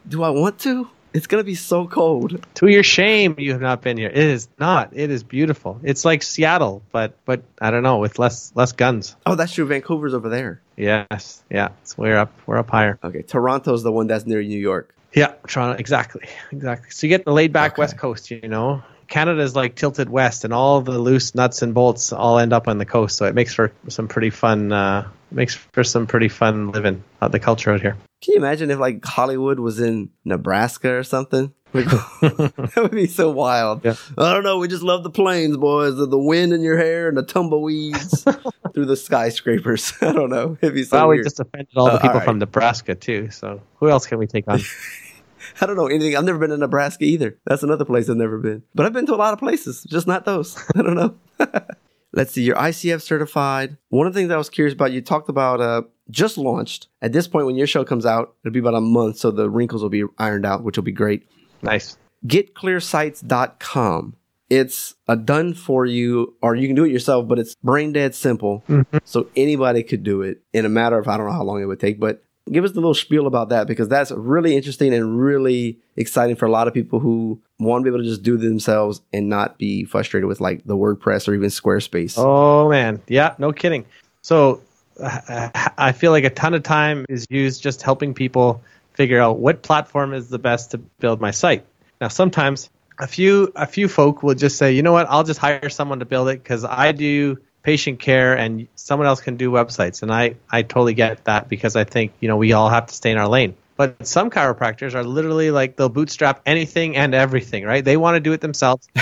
[SPEAKER 2] do I want to? It's gonna be so cold.
[SPEAKER 3] to your shame, you have not been here. It is not. It is beautiful. It's like Seattle, but but I don't know with less less guns.
[SPEAKER 2] Oh, that's true. Vancouver's over there.
[SPEAKER 3] Yes, yeah. So we're up. We're up higher.
[SPEAKER 2] Okay, Toronto's the one that's near New York.
[SPEAKER 3] Yeah, Toronto. Exactly, exactly. So you get the laid back
[SPEAKER 2] Okay.
[SPEAKER 3] West Coast. You know, Canada's like tilted west, and all the loose nuts and bolts all end up on the coast. So it makes for some pretty fun. Uh, makes for some pretty fun living. Uh, the culture out here.
[SPEAKER 2] Can you imagine if like Hollywood was in Nebraska or something? [laughs] That would be so wild.
[SPEAKER 3] Yeah.
[SPEAKER 2] I don't know. We just love the plains, boys. The, the wind in your hair and the tumbleweeds [laughs] through the skyscrapers. [laughs] I don't know. It'd be so
[SPEAKER 3] well, we just offended all the
[SPEAKER 2] Uh,
[SPEAKER 3] people
[SPEAKER 2] all right.
[SPEAKER 3] from Nebraska too. So who else can we take on? [laughs]
[SPEAKER 2] I don't know anything. I've never been to Nebraska either. That's another place I've never been. But I've been to a lot of places, just not those. [laughs] I don't know. [laughs] Let's see. You're ICF certified. One of the things I was curious about, you talked about uh, just launched. At this point, when your show comes out, it'll be about a month, so the wrinkles will be ironed out, which will be great.
[SPEAKER 3] nice.
[SPEAKER 2] GetClearSites.com. It's a done for you, or you can do it yourself, but it's brain dead simple. So anybody could do it in a matter of, I don't know how long it would take, but give us the little spiel about that because that's really interesting and really exciting for a lot of people who want to be able to just do themselves and not be frustrated with like the WordPress or even Squarespace.
[SPEAKER 3] Oh man, yeah, no kidding. So I feel like a ton of time is used just helping people figure out what platform is the best to build my site. Now, sometimes a few a few folk will just say, you know what, I'll just hire someone to build it because I do patient care and someone else can do websites, and I I totally get that because I think you know we all have to stay in our lane. But some chiropractors are literally like they'll bootstrap anything and everything, right? They want to do it themselves. [laughs]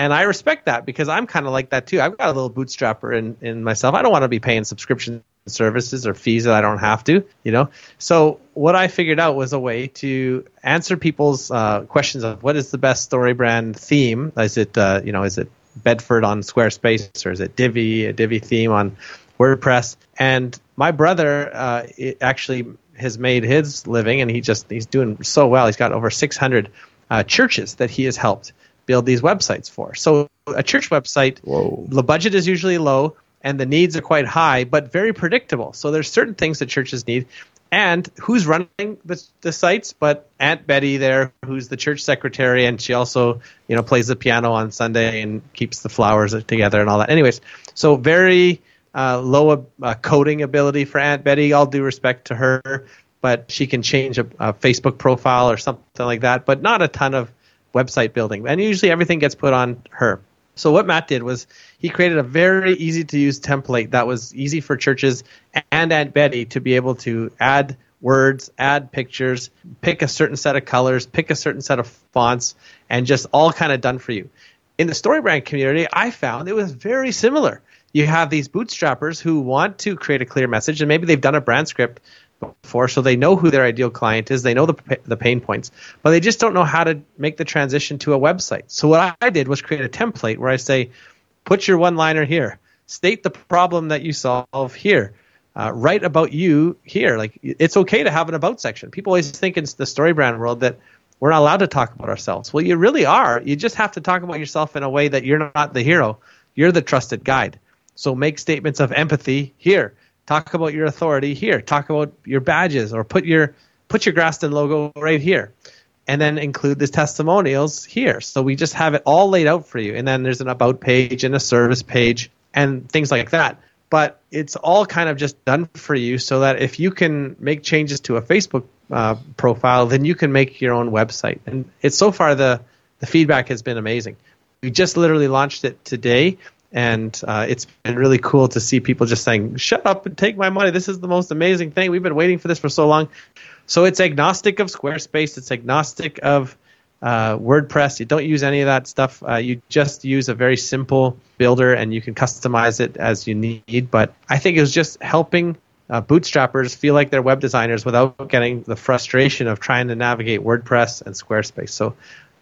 [SPEAKER 3] And I respect that because I'm kind of like that too. I've got a little bootstrapper in, in myself. I don't want to be paying subscription services or fees that I don't have to, you know. So what I figured out was a way to answer people's uh, questions of what is the best story brand theme? Is it uh, you know is it Bedford on Squarespace or is it Divi a Divi theme on WordPress? And my brother uh, actually has made his living, and he just he's doing so well. He's got over 600 uh, churches that he has helped build these websites for. So a church website,
[SPEAKER 2] Whoa.
[SPEAKER 3] the budget is usually low and the needs are quite high, but very predictable. So there's certain things that churches need. And who's running the, the sites? But Aunt Betty there, who's the church secretary, and she also, you know, plays the piano on Sunday and keeps the flowers together and all that. Anyways, so very uh, low uh, coding ability for Aunt Betty. All due respect to her, but she can change a, a Facebook profile or something like that. But not a ton of website building. And usually everything gets put on her. So what Matt did was he created a very easy to use template that was easy for churches and Aunt Betty to be able to add words, add pictures, pick a certain set of colors, pick a certain set of fonts, and just all kind of done for you. In the StoryBrand community, I found it was very similar. You have these bootstrappers who want to create a clear message, and maybe they've done a brand script before, so they know who their ideal client is, they know the the pain points, but they just don't know how to make the transition to a website. So what I did was create a template where I say, put your one liner here, state the problem that you solve here, uh, write about you here. Like it's okay to have an about section. People always think in the story brand world that we're not allowed to talk about ourselves. Well, you really are. You just have to talk about yourself in a way that you're not the hero. You're the trusted guide. So make statements of empathy here. Talk about your authority here. Talk about your badges or put your put your Graston logo right here. And then include the testimonials here. So we just have it all laid out for you. And then there's an about page and a service page and things like that. But it's all kind of just done for you so that if you can make changes to a Facebook uh, profile, then you can make your own website. And it's so far the the feedback has been amazing. We just literally launched it today, and uh, it's been really cool to see people just saying, "Shut up and take my money! This is the most amazing thing. We've been waiting for this for so long." So it's agnostic of Squarespace. It's agnostic of uh, WordPress. You don't use any of that stuff. Uh, you just use a very simple builder, and you can customize it as you need. But I think it was just helping uh, bootstrappers feel like they're web designers without getting the frustration of trying to navigate WordPress and Squarespace. So,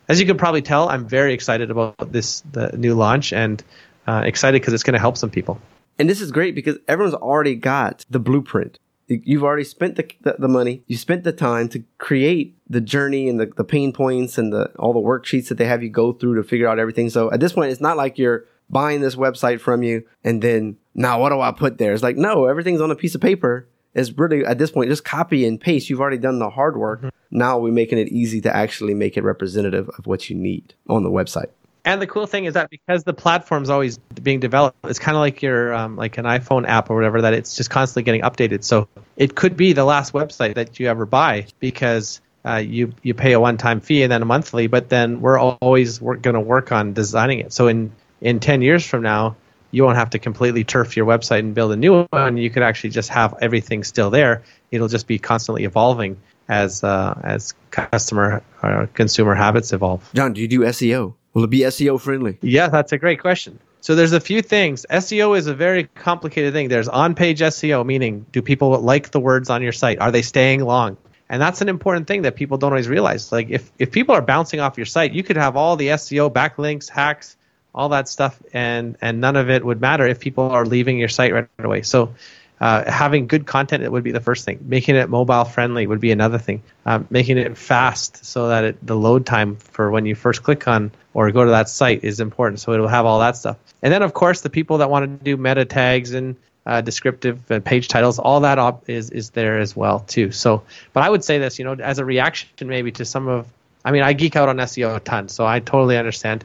[SPEAKER 3] as you can probably tell, I'm very excited about this the new launch, and uh, excited because it's going to help some people.
[SPEAKER 2] And this is great because everyone's already got the blueprint. You've already spent the, the, the, money, you spent the time to create the journey and the, the pain points and the all the worksheets that they have you go through to figure out everything. So at this point, it's not like you're buying this website from you and then now what do I put there? It's like, no, everything's on a piece of paper. It's really at this point just copy and paste. You've already done the hard work. Mm-hmm. Now we're making it easy to actually make it representative of what you need on the website.
[SPEAKER 3] And the cool thing is that because the platform's always being developed, it's kind of like your um, like an iPhone app or whatever that it's just constantly getting updated. So it could be the last website that you ever buy because uh, you you pay a one-time fee and then a monthly, but then we're always going to work on designing it. So in in 10 years from now, you won't have to completely turf your website and build a new one. You could actually just have everything still there. It'll just be constantly evolving as uh, as customer or uh, consumer habits evolve.
[SPEAKER 2] Jon, do you do SEO? Will it be SEO friendly?
[SPEAKER 3] Yeah, that's a great question. So there's a few things. SEO is a very complicated thing. There's on-page SEO, meaning do people like the words on your site? Are they staying long? And that's an important thing that people don't always realize. Like if, if people are bouncing off your site, you could have all the SEO backlinks, hacks, all that stuff, and and none of it would matter if people are leaving your site right away. So uh, having good content it would be the first thing. Making it mobile friendly would be another thing. Um, making it fast so that it, the load time for when you first click on or go to that site is important. So it'll have all that stuff. And then of course the people that want to do meta tags and uh, descriptive and page titles, all that op- is is there as well too. So, but I would say this, you know, as a reaction maybe to some of, I mean, I geek out on SEO a ton, so I totally understand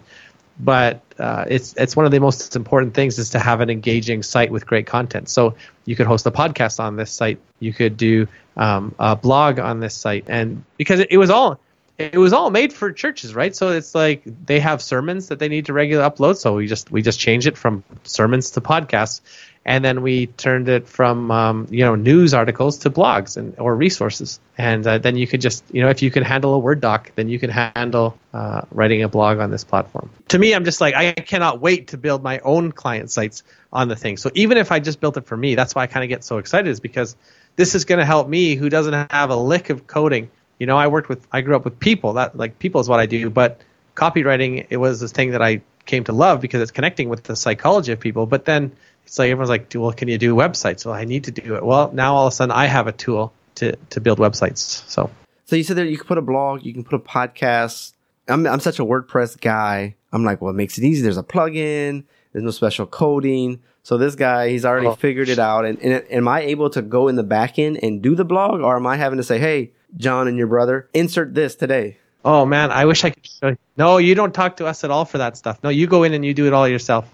[SPEAKER 3] but uh, it's it's one of the most important things is to have an engaging site with great content. So you could host a podcast on this site, you could do um, a blog on this site, and because it, it, was all it was all made for churches, right? So it's like they have sermons that they need to regularly upload. So we just we just change it from sermons to podcasts, and then we turned it from um, you know news articles to blogs and or resources and uh, then you could just you know if you can handle a word doc then you can handle uh, writing a blog on this platform to me i'm just like i cannot wait to build my own client sites on the thing so even if i just built it for me that's why i kind of get so excited is because this is going to help me who doesn't have a lick of coding you know i worked with i grew up with people that like people is what i do but copywriting it was this thing that i came to love because it's connecting with the psychology of people but then it's like everyone's like, well, can you do websites? Well, I need to do it. Well, now all of a sudden I have a tool to, to build websites. So,
[SPEAKER 2] so you said that you can put a blog, you can put a podcast. I'm, I'm such a WordPress guy. I'm like, well, it makes it easy. There's a plugin. There's no special coding. So this guy, he's already oh. figured it out. And, and am I able to go in the back end and do the blog, or am I having to say, hey, Jon and your brother, insert this today?
[SPEAKER 3] Oh man, I wish I could show you. No, you don't talk to us at all for that stuff. No, you go in and you do it all yourself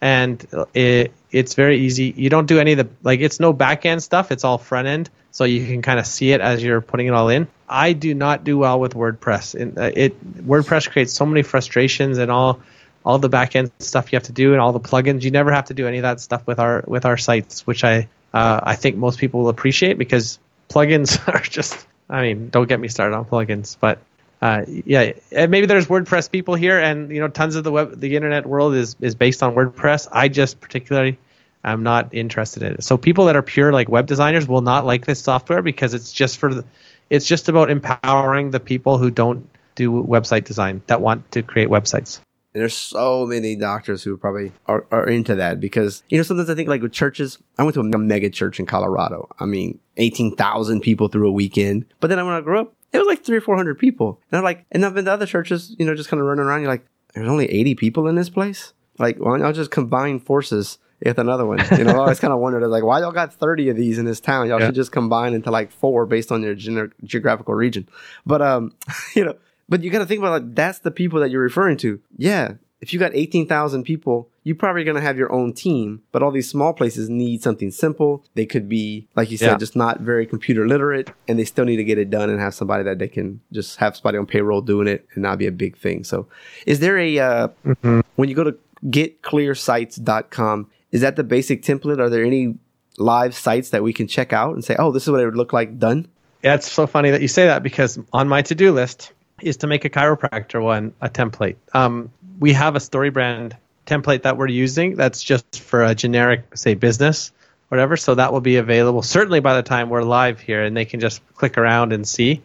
[SPEAKER 3] and it, it's very easy. You don't do any of the like it's no back end stuff. It's all front end, so you can kind of see it as you're putting it all in. I do not do well with WordPress. It, uh, it WordPress creates so many frustrations and all all the back end stuff you have to do and all the plugins. You never have to do any of that stuff with our with our sites, which I uh, I think most people will appreciate because plugins [laughs] are just. I mean, don't get me started on plugins, but uh, yeah, maybe there's WordPress people here, and you know, tons of the web, the internet world is is based on WordPress. I just particularly am not interested in it. So people that are pure like web designers will not like this software because it's just for the, it's just about empowering the people who don't do website design that want to create websites.
[SPEAKER 2] And there's so many doctors who probably are, are into that because, you know, sometimes I think like with churches, I went to a mega church in Colorado. I mean, 18,000 people through a weekend. But then when I grew up, it was like three or 400 people. And I'm like, and I've been to other churches, you know, just kind of running around. You're like, there's only 80 people in this place. Like, why don't y'all just combine forces with another one? You know, I always kind of wondered, like, why y'all got 30 of these in this town? Y'all yeah. should just combine into like four based on your gener- geographical region. But, um, [laughs] you know, but you got to think about like that's the people that you're referring to. Yeah, if you got 18,000 people, you're probably going to have your own team, but all these small places need something simple. They could be, like you said, yeah. just not very computer literate and they still need to get it done and have somebody that they can just have somebody on payroll doing it and not be a big thing. So is there a, uh, mm-hmm. when you go to getclearsites.com, is that the basic template? Are there any live sites that we can check out and say, oh, this is what it would look like done?
[SPEAKER 3] Yeah, it's so funny that you say that because on my to do list is to make a chiropractor one a template. Um, we have a StoryBrand template that we're using that's just for a generic, say, business, whatever. So that will be available certainly by the time we're live here, and they can just click around and see.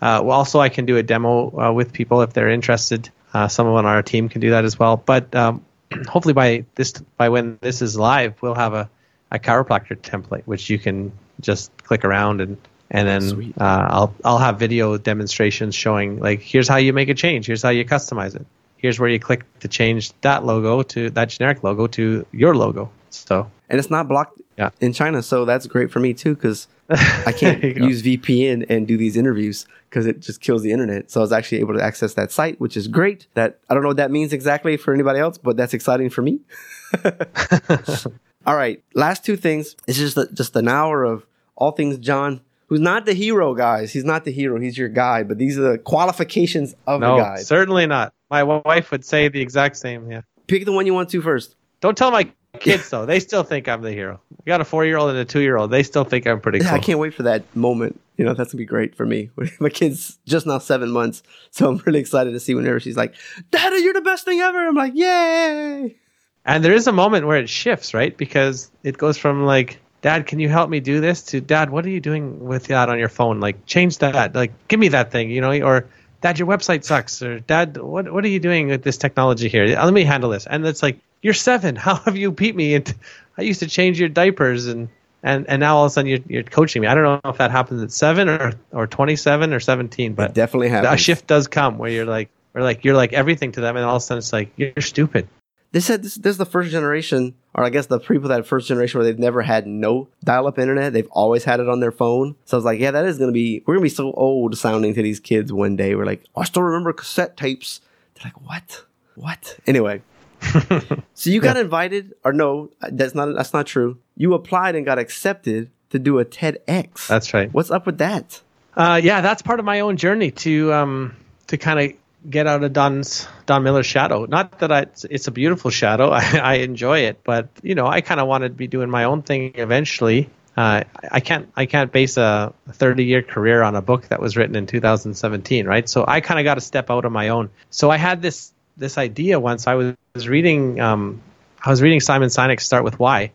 [SPEAKER 3] Uh, well, also, I can do a demo uh, with people if they're interested. Uh, someone on our team can do that as well. But um, [clears throat] hopefully by this by when this is live, we'll have a, a chiropractor template which you can just click around and and then uh, I'll I'll have video demonstrations showing like here's how you make a change, here's how you customize it, here's where you click to change that logo to that generic logo to your logo. So
[SPEAKER 2] and it's not blocked
[SPEAKER 3] Yeah.
[SPEAKER 2] in China, so that's great for me too because [laughs] I can't
[SPEAKER 3] There you go.
[SPEAKER 2] use VPN and do these interviews because it just kills the internet. So I was actually able to access that site, which is great. That I don't know what that means exactly for anybody else, but that's exciting for me. [laughs] [laughs] All right, last two things. It's just a, just an hour of all things Jon, who's not the hero, guys. He's not the hero. He's your guy, but these are the qualifications of
[SPEAKER 3] no,
[SPEAKER 2] the guide.
[SPEAKER 3] certainly not. My wife would say the exact same. Yeah.
[SPEAKER 2] Pick the one you want to first.
[SPEAKER 3] Don't tell my kids though. They still think I'm the hero. I got a four year old and a two year old. They still think I'm pretty cool.
[SPEAKER 2] Yeah, I can't wait for that moment. You know, that's gonna be great for me. [laughs] My kid's just now seven months, so I'm really excited to see whenever she's like, "Daddy, you're the best thing ever." I'm like, "Yay!"
[SPEAKER 3] And there is a moment where it shifts, right? Because it goes from like, Dad, can you help me do this? to Dad, what are you doing with that on your phone? Like, change that. Like, give me that thing, you know? Or, Dad, your website sucks. Or, Dad, what what are you doing with this technology here? Uh, let me handle this. And it's like, you're seven. [laughs] How have you beat me? And [laughs] I used to change your diapers, and and and now all of a sudden you're, you're coaching me. I don't know if that happens at seven or or 27 or 17, but
[SPEAKER 2] definitely
[SPEAKER 3] a shift does come where you're like, or like you're like everything to them, and all of a sudden it's like you're stupid.
[SPEAKER 2] They said this, this is the first generation, or I guess the people that first generation where they've never had no dial-up internet. They've always had it on their phone. So I was like, yeah, that is gonna be. We're gonna be so old sounding to these kids one day. We're like, I still remember cassette tapes. They're like, what? What? Anyway. [laughs] so you got invited, or no? That's not. That's not true. You applied and got accepted to do a TEDx.
[SPEAKER 3] That's right.
[SPEAKER 2] What's up with that?
[SPEAKER 3] Uh, yeah, that's part of my own journey to um, to kind of get out of Don's Don Miller's shadow. Not that I, it's, it's a beautiful shadow. [laughs] I, I enjoy it, but you know, I kind of wanted to be doing my own thing eventually. Uh, I can't I can't base a 30 year career on a book that was written in 2017, right? So I kind of got to step out on my own. So I had this this idea once. I was, was reading um, I was reading Simon Sinek's Start with Why,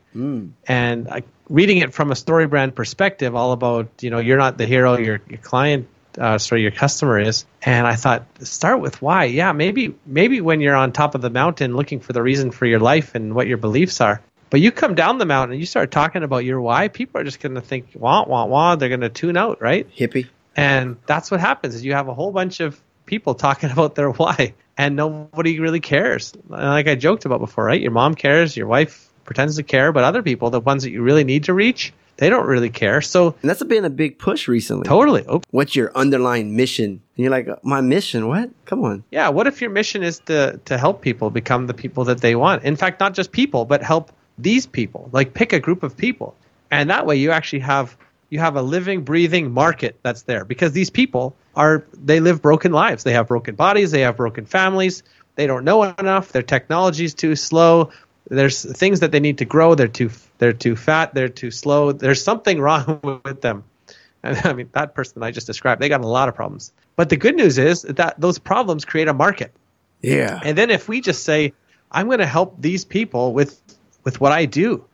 [SPEAKER 3] and I, reading it from a story brand perspective, all about you know you're not the hero, your your client, uh, sorry, your customer is. And I thought, start with why. Yeah, maybe maybe when you're on top of the mountain looking for the reason for your life and what your beliefs are. But you come down the mountain and you start talking about your why, people are just going to think wah wah wah. They're going to tune out, right?
[SPEAKER 2] Hippie.
[SPEAKER 3] And that's what happens is you have a whole bunch of people talking [laughs] about their why and nobody really cares. Like I joked about before, right? Your mom cares, your wife pretends to care, but other people, the ones that you really need to reach, they don't really care. So
[SPEAKER 2] And that's been a big push recently.
[SPEAKER 3] totally. Oh,
[SPEAKER 2] What's your underlying mission? And you're like, my mission? What? Come on.
[SPEAKER 3] yeah. What if your mission is to to help people become the people that they want? In fact, not just people, but help these people. Like pick a group of people, and that way you actually have you have a living, breathing market that's there because these people are they live broken lives. They have broken bodies. They have broken families. They don't know enough. Their technology's too slow. There's things that they need to grow. They're too they're too fat. They're too slow. There's something wrong [laughs] with them. And I mean, that person I just described, they got a lot of problems. But the good news is that those problems create a market.
[SPEAKER 2] Yeah.
[SPEAKER 3] And then if we just say, I'm going to help these people with with what I do,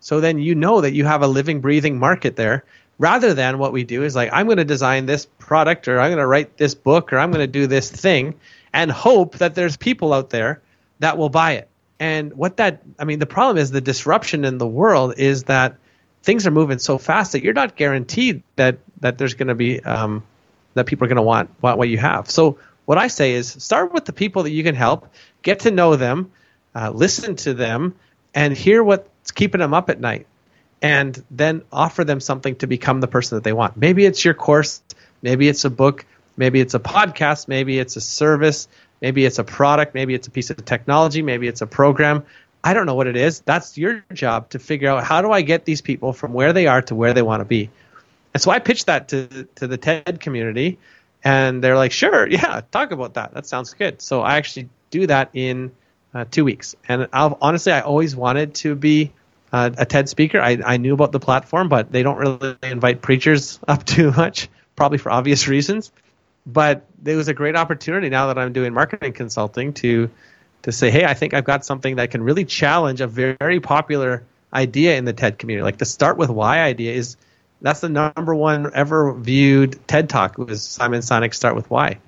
[SPEAKER 3] so then you know that you have a living, breathing market there. Rather than what we do is like, I'm going to design this product, or I'm going to write this book, or I'm going to do this thing, and hope that there's people out there that will buy it. And what that, I mean, the problem is the disruption in the world is that things are moving so fast that you're not guaranteed that that there's going to be um, that people are going to want what you have. So what I say is start with the people that you can help, get to know them, uh, listen to them, and hear what's keeping them up at night, and then offer them something to become the person that they want. Maybe it's your course, maybe it's a book, maybe it's a podcast, maybe it's a service, maybe it's a product, maybe it's a piece of technology, maybe it's a program. I don't know what it is. That's your job to figure out how do I get these people from where they are to where they want to be. And so I pitched that to to the TED community, and they're like, "Sure, yeah, talk about that. That sounds good." So I actually do that in uh, two weeks. And I'll, honestly, I always wanted to be uh, a TED speaker. I, I knew about the platform, but they don't really invite preachers [laughs] up too much, probably for obvious reasons. But it was a great opportunity now that I'm doing marketing consulting to to say, hey, I think I've got something that can really challenge a very popular idea in the TED community. Like the start with why idea is that's the number one ever viewed TED talk was Simon Sinek start with why.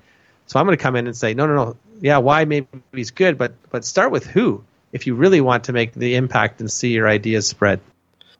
[SPEAKER 3] So I'm going to come in and say, no, no, no, yeah, why maybe he's good, but but start with who. if you really want to make the impact and see your ideas spread.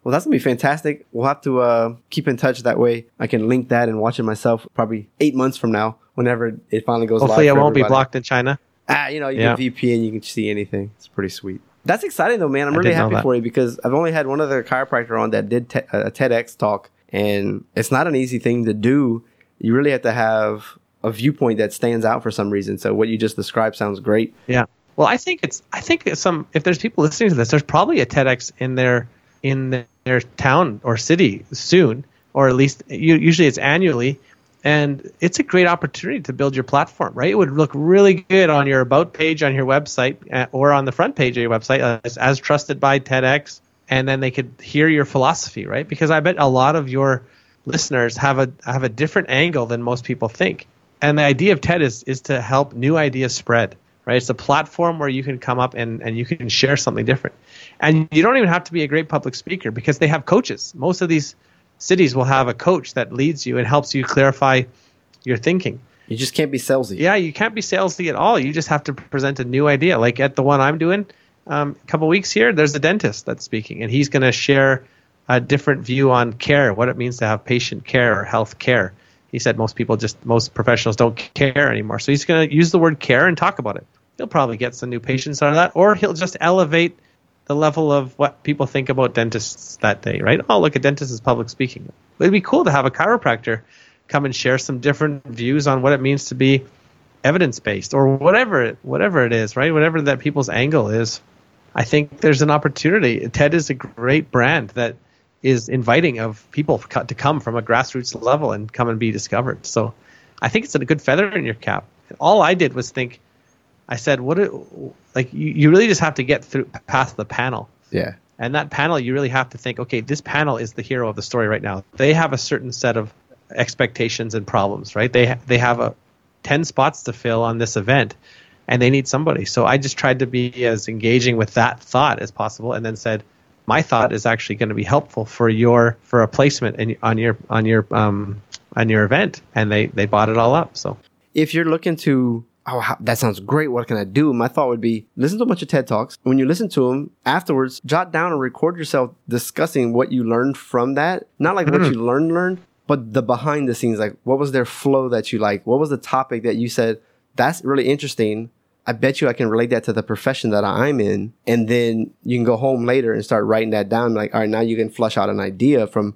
[SPEAKER 2] Well, that's gonna be fantastic. We'll have to uh, keep in touch that way. I can link that and watch it myself. Probably eight months from now, whenever it finally goes.
[SPEAKER 3] Hopefully,
[SPEAKER 2] live
[SPEAKER 3] it won't be blocked in China.
[SPEAKER 2] Ah, you know, you
[SPEAKER 3] Yeah.
[SPEAKER 2] can VPN, you can see anything. It's pretty sweet. That's exciting though, man. I'm
[SPEAKER 3] I
[SPEAKER 2] really happy for you because I've only had one other chiropractor on that did te- a TEDx talk, and it's not an easy thing to do. You really have to have a viewpoint that stands out for some reason. So what you just described sounds great.
[SPEAKER 3] Yeah. Well, I think it's. I think some. If there's people listening to this, there's probably a TEDx in their in their town or city soon, or at least usually it's annually, and it's a great opportunity to build your platform. Right? It would look really good on your about page on your website uh, or on the front page of your website uh, as, as trusted by TEDx, and then they could hear your philosophy. Right? Because I bet a lot of your listeners have a have a different angle than most people think. And the idea of TED is is to help new ideas spread. Right? It's a platform where you can come up and, and you can share something different. And you don't even have to be a great public speaker because they have coaches. Most of these cities will have a coach that leads you and helps you clarify your thinking.
[SPEAKER 2] You just can't be salesy.
[SPEAKER 3] Yeah, you can't be salesy at all. You just have to present a new idea. Like at the one I'm doing, um, a couple weeks here, there's a dentist that's speaking, and he's going to share a different view on care, what it means to have patient care or health care. He said most people just, most professionals don't care anymore. So he's going to use the word care and talk about it. He'll probably get some new patients out of that, or he'll just elevate the level of what people think about dentists that day, right? Oh, look, a dentist is public speaking. It'd be cool to have a chiropractor come and share some different views on what it means to be evidence based or whatever whatever it is, right? Whatever that people's angle is. I think there's an opportunity. TED is a great brand that is inviting of people to come from a grassroots level and come and be discovered. So I think it's a good feather in your cap. All I did was think, I said, what, do- like, you, you really just have to get through past the panel.
[SPEAKER 2] Yeah.
[SPEAKER 3] And that panel, you really have to think, okay, this panel is the hero of the story right now. They have a certain set of expectations and problems, right? They they have a ten spots to fill on this event, and they need somebody. So I just tried to be as engaging with that thought as possible, and then said, my thought is actually going to be helpful for your for a placement in, on your on your um on your event, and they they bought it all up. So
[SPEAKER 2] if you're looking to oh how, that sounds great. What can i do? My thought would be listen to a bunch of ted talks. When you listen to them afterwards jot down and record yourself discussing what you learned from that. Not like what hmm. you learned learned but the behind the scenes like what was their flow that you like? What was the topic that you said that's really interesting. I bet you i can relate that to the profession that i'm in. And then you can go home later and start writing that down like all right now you can flush out an idea from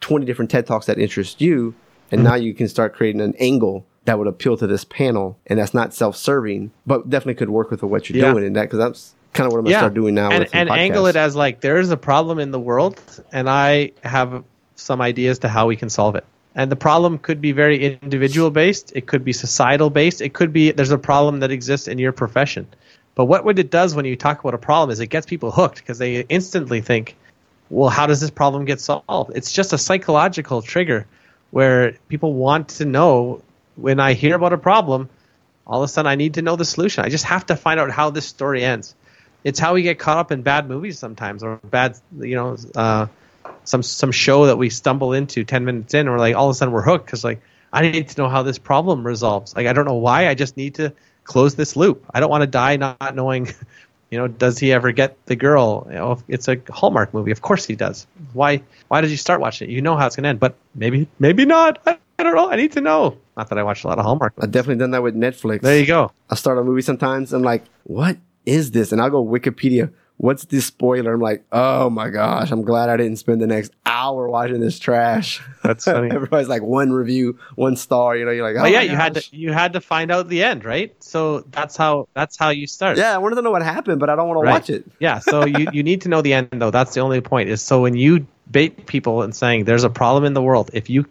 [SPEAKER 2] 20 different TED Talks that interest you. And hmm. now you can start creating an angle that would appeal to this panel. And that's not self serving, but definitely could work with what you're
[SPEAKER 3] Yeah.
[SPEAKER 2] doing in that because that's kind of what I'm going to start doing now.
[SPEAKER 3] and, and angle it as like there's a problem in the world and i have some ideas to how we can solve it and the problem could be very individual based it could be societal based it could be there's a problem that exists in your profession but what, what it does when you talk about a problem is it gets people hooked because they instantly think well how does this problem get solved it's just a psychological trigger where people want to know when i hear about a problem all of a sudden I need to know the solution. I just have to find out how this story ends. It's how we get caught up in bad movies sometimes, or bad, you know, uh, some some show that we stumble into ten minutes in, and we're like, all of a sudden we're hooked because like I need to know how this problem resolves. Like I don't know why, I just need to close this loop. I don't want to die not knowing, [laughs] you know, does he ever get the girl? You know, it's a Hallmark movie, of course he does. Why why did you start watching it? You know how it's gonna end, but maybe maybe not. I, [laughs] I don't know. I need to know. Not that I watch a lot of Hallmark.
[SPEAKER 2] I've definitely done that with Netflix.
[SPEAKER 3] There you go.
[SPEAKER 2] I start a movie sometimes. I'm like, what is this? And I'll go Wikipedia. What's this spoiler? I'm like, oh my gosh, I'm glad I didn't spend the next hour watching this trash.
[SPEAKER 3] That's [laughs] funny.
[SPEAKER 2] Everybody's like one review, one star. You know, you're like, oh
[SPEAKER 3] But yeah, you had to you had to find out the end, right? So that's how that's how you start.
[SPEAKER 2] Yeah, I wanted to know what happened, but I don't want to watch it. [laughs]
[SPEAKER 3] Yeah, so you, you need to know the end though. That's the only point. Is so when you bait people and saying there's a problem in the world, if you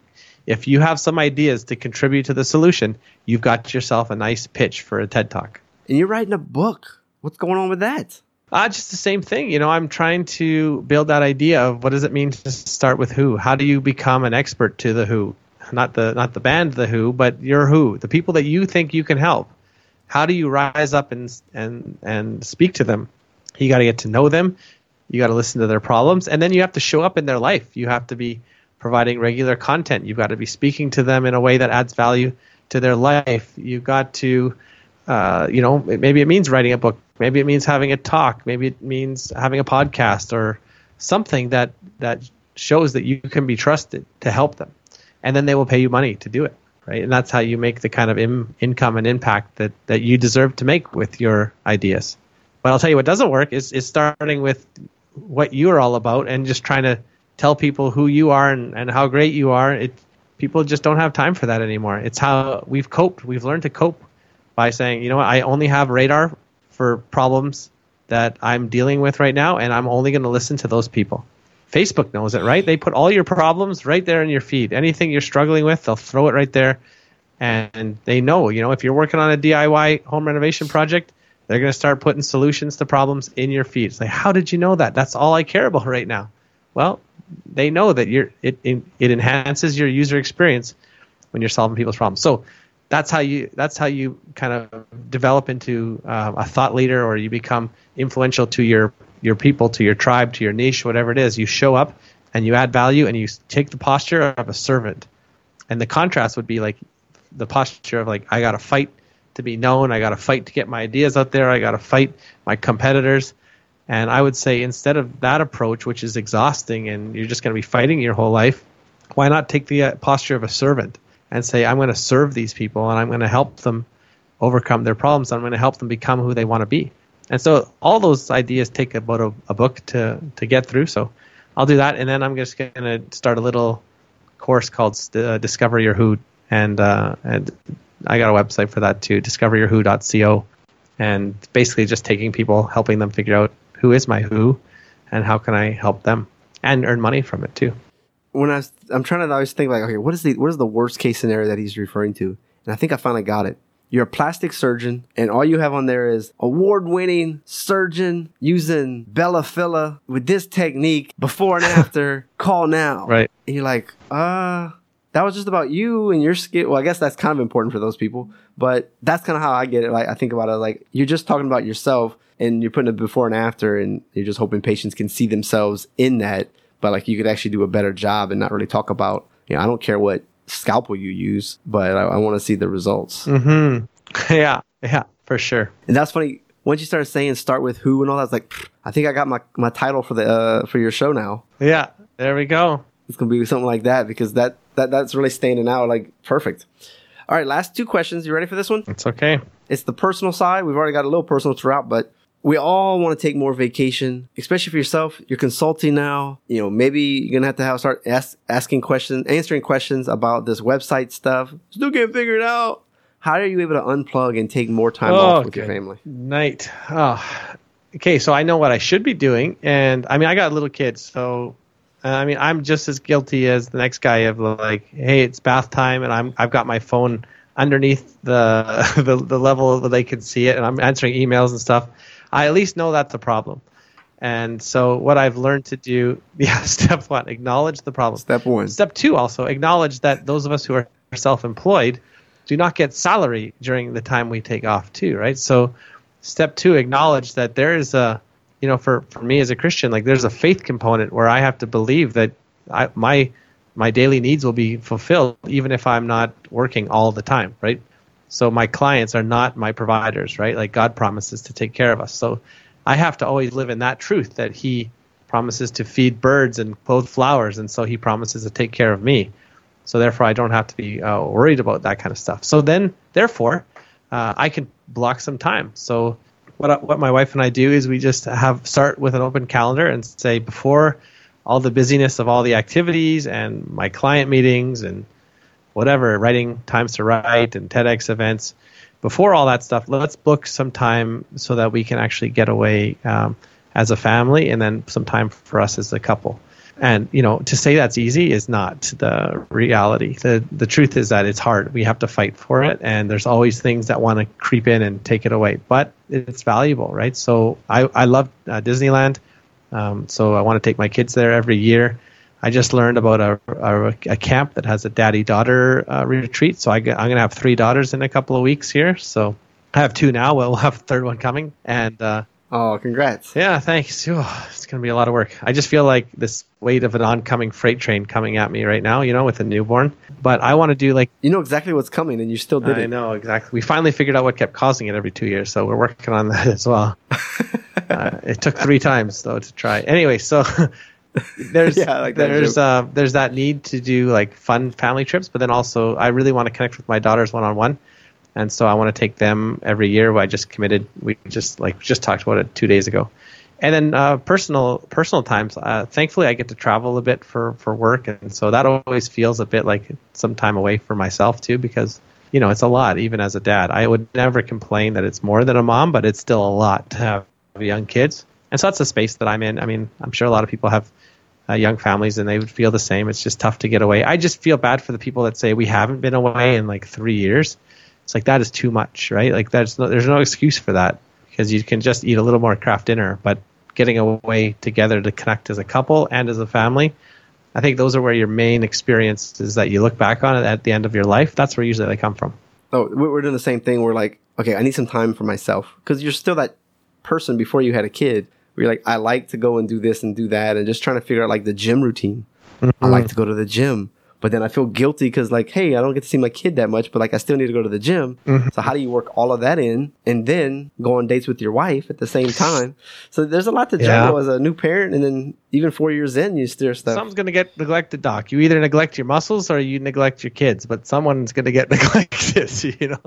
[SPEAKER 3] if you have some ideas to contribute to the solution, you've got yourself a nice pitch for a TED talk.
[SPEAKER 2] And you're writing a book. What's going on with that?
[SPEAKER 3] Uh, just the same thing. You know, I'm trying to build that idea of what does it mean to start with who? How do you become an expert to the who? Not the not the band the who, but your who, the people that you think you can help. How do you rise up and and and speak to them? You got to get to know them. You got to listen to their problems, and then you have to show up in their life. You have to be providing regular content. You've got to be speaking to them in a way that adds value to their life. You've got to uh, you know, maybe it means writing a book, maybe it means having a talk, maybe it means having a podcast or something that that shows that you can be trusted to help them, and then they will pay you money to do it, right? And that's how you make the kind of Im- income and impact that that you deserve to make with your ideas. But I'll tell you what doesn't work is is starting with what you're all about and just trying to tell people who you are and, and how great you are. It people just don't have time for that anymore. It's how we've coped. We've learned to cope by saying, you know what, I only have radar for problems that I'm dealing with right now, and I'm only going to listen to those people. Facebook knows it, right? They put all your problems right there in your feed. Anything you're struggling with, they'll throw it right there. And they know, you know, if you're working on a DIY home renovation project, they're going to start putting solutions to problems in your feed. It's like, how did you know that? That's all I care about right now. Well, they know that you're it, it, it enhances your user experience when you're solving people's problems. So that's how you that's how you kind of develop into uh, a thought leader or you become influential to your your people to your tribe to your niche whatever it is. You show up and you add value and you take the posture of a servant. And the contrast would be like the posture of like i gotta fight to be known. I gotta fight to get my ideas out there. I gotta fight my competitors and i would say instead of that approach which is exhausting and you're just going to be fighting your whole life why not take the uh, posture of a servant and say, I'm going to serve these people and I'm going to help them overcome their problems. I'm going to help them become who they want to be. And so all those ideas take about a, a book to, to get through. So I'll do that. And then I'm just going to start a little course called uh, Discover Your Who. And, uh, and I got a website for that too, discoveryourwho.co. And basically just taking people, helping them figure out who is my who and how can I help them and earn money from it too
[SPEAKER 2] when I was, I'm trying to always think like, okay, what is the what is the worst case scenario that he's referring to? And I think I finally got it. You're a plastic surgeon, and all you have on there is award-winning surgeon using Bella Filla with this technique before and [laughs] after. call now.
[SPEAKER 3] Right.
[SPEAKER 2] And you're like, uh, that was just about you and your skill. Well, I guess that's kind of important for those people, but that's kind of how I get it. Like I think about it, like you're just talking about yourself, and you're putting a before and after, and you're just hoping patients can see themselves in that but like you could actually do a better job and not really talk about, you know, I don't care what scalpel you use, but I, I want to see the results.
[SPEAKER 3] Mm-hmm. [laughs] Yeah, yeah, for sure.
[SPEAKER 2] And that's funny. Once you started saying start with who and all that, like, I think I got my, my title for the uh, for your show now.
[SPEAKER 3] Yeah, there we go.
[SPEAKER 2] It's gonna be something like that because that that that's really standing out like perfect. All right, last two questions. You ready for this one?
[SPEAKER 3] It's okay.
[SPEAKER 2] It's the personal side. We've already got a little personal throughout, but we all want to take more vacation, especially for yourself. You're consulting now. You know, maybe you're gonna have to have start ask, asking questions, answering questions about this website stuff. Still can't figure it out. How are you able to unplug and take more time oh, off with your family?
[SPEAKER 3] Night. Oh. Okay, so I know what I should be doing, and I mean, I got little kids, so uh, I mean, I'm just as guilty as the next guy of like, hey, it's bath time, and I'm I've got my phone underneath the [laughs] the, the level that they can see it, and I'm answering emails and stuff. I at least know that's a problem. And so what I've learned to do, [laughs] yeah, step one, acknowledge the problem.
[SPEAKER 2] Step one.
[SPEAKER 3] Step two, also acknowledge that those of us who are self-employed do not get salary during the time we take off too, right? So step two, acknowledge that there is a, you know, for, for me as a Christian, like there's a faith component where I have to believe that I, my my daily needs will be fulfilled even if I'm not working all the time, right? So my clients are not my providers, right? Like God promises to take care of us. So I have to always live in that truth that He promises to feed birds and clothe flowers, and so He promises to take care of me. So therefore, I don't have to be uh, worried about that kind of stuff. So then, therefore, uh, I can block some time. So what what my wife and I do is we just have start with an open calendar and say before all the busyness of all the activities and my client meetings and whatever, writing times to write and TEDx events. Before all that stuff, let's book some time so that we can actually get away um, as a family and then some time for us as a couple. And you know, to say that's easy is not the reality. the The truth is that it's hard. We have to fight for it, and there's always things that want to creep in and take it away. But it's valuable, right? So I I love uh, Disneyland. Um, so I want to take my kids there every year. I just learned about a, a, a camp that has a daddy daughter uh, retreat. So I, am going to have three daughters in a couple of weeks here. So I have two now. We'll [laughs] have a third one coming. And uh,
[SPEAKER 2] Oh, congrats.
[SPEAKER 3] Yeah, thanks. It's going to be a lot of work. I just feel like this weight of an oncoming freight train coming at me right now, you know, with a newborn. But I want to do like
[SPEAKER 2] You know exactly what's coming, and you still did
[SPEAKER 3] I
[SPEAKER 2] it.
[SPEAKER 3] know exactly. We finally figured out what kept causing it every two years, so we're working on that [laughs] as well. [laughs] uh, it took three times though to try. Anyway, so [laughs] there's
[SPEAKER 2] Yeah, like
[SPEAKER 3] there's uh, there's that need to do like fun family trips, but then also I really want to connect with my daughters one on one, and so I want to take them every year. I just committed. We just like just talked about it two days ago. And then uh, personal personal times. Uh, thankfully, I get to travel a bit for, for work, and so that always feels a bit like some time away for myself too, because you know it's a lot. Even as a dad, I would never complain that it's more than a mom, but it's still a lot to have young kids, and so that's the space that I'm in. I mean, I'm sure a lot of people have uh, young families, and they would feel the same. It's just tough to get away. I just feel bad for the people that say we haven't been away in like three years. It's like that is too much, right? Like there's no, there's no excuse for that because you can just eat a little more Kraft dinner, but getting away together to connect as a couple and as a family, I think those are where your main experiences that you look back on at the end of your life. That's where usually they come from.
[SPEAKER 2] Oh, we- we're doing the same thing. We're like, okay, I need some time for myself because you're still that person before you had a kid. Where you're like, I like to go and do this and do that, and just trying to figure out like the gym routine. I mm-hmm. like to go to the gym, but then I feel guilty because like, hey, I don't get to see my kid that much, but like I still need to go to the gym. So how do you work all of that in and then go on dates with your wife at the same time? So there's a lot to
[SPEAKER 3] Yeah.
[SPEAKER 2] juggle as a new parent, and then even four years in, you steer stuff.
[SPEAKER 3] Someone's going to get neglected, Doc. You either neglect your muscles or you neglect your kids, but someone's going to get [laughs] neglected, [laughs] you know?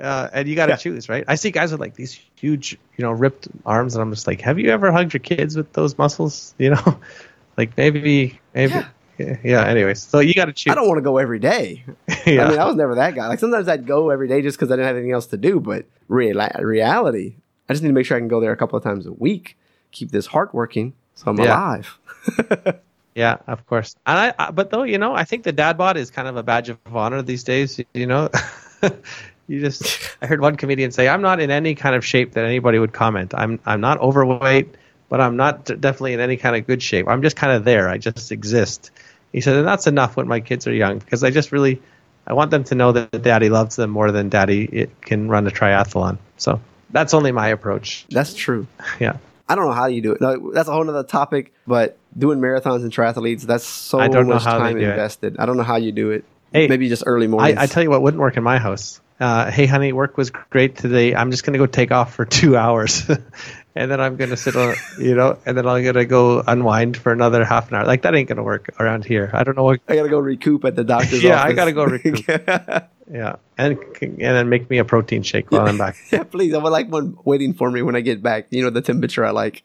[SPEAKER 3] Uh, and you got to
[SPEAKER 2] Yeah.
[SPEAKER 3] choose, right? I see guys with like these huge, you know, ripped arms, and I'm just like, have you ever hugged your kids with those muscles? You know? [laughs] like maybe, maybe.
[SPEAKER 2] Yeah.
[SPEAKER 3] Yeah. yeah, anyways. So you got to choose.
[SPEAKER 2] I don't want to go every day. [laughs]
[SPEAKER 3] yeah.
[SPEAKER 2] I mean, I was never that guy. Like sometimes I'd go every day just because I didn't have anything else to do. But real reality, I just need to make sure I can go there a couple of times a week, keep this heart working, so I'm
[SPEAKER 3] Yeah.
[SPEAKER 2] alive. [laughs]
[SPEAKER 3] Yeah, of course. And I, I, but though you know, I think the dad bod is kind of a badge of honor these days. You, you know, [laughs] you just. I heard one comedian say, "I'm not in any kind of shape that anybody would comment. I'm I'm not overweight, but I'm not definitely in any kind of good shape. I'm just kind of there. I just exist." He said, "And that's enough when my kids are young because I just really." I want them to know that daddy loves them more than daddy it can run a triathlon. So that's only my approach.
[SPEAKER 2] That's true.
[SPEAKER 3] Yeah.
[SPEAKER 2] I don't know how you do it. No, that's a whole other topic. But doing marathons and triathletes, that's so
[SPEAKER 3] I don't know
[SPEAKER 2] much
[SPEAKER 3] how they
[SPEAKER 2] time
[SPEAKER 3] do it.
[SPEAKER 2] invested. I don't know how you do it.
[SPEAKER 3] Hey,
[SPEAKER 2] Maybe just early mornings.
[SPEAKER 3] I, I tell you what wouldn't work in my house. Uh, hey, honey, work was great today. I'm just going to go take off for two [laughs] hours. And then I'm going to sit on, you know, and then I'm to go unwind for another half an hour. Like, that ain't going to work around here. I don't know what.
[SPEAKER 2] I gotta go recoup at the doctor's [laughs]
[SPEAKER 3] Yeah, I gotta go recoup. [laughs] Yeah. And, and then make me a protein shake while I'm back. [laughs]
[SPEAKER 2] yeah, please. I would like one waiting for me when I get back. You know, the temperature I like.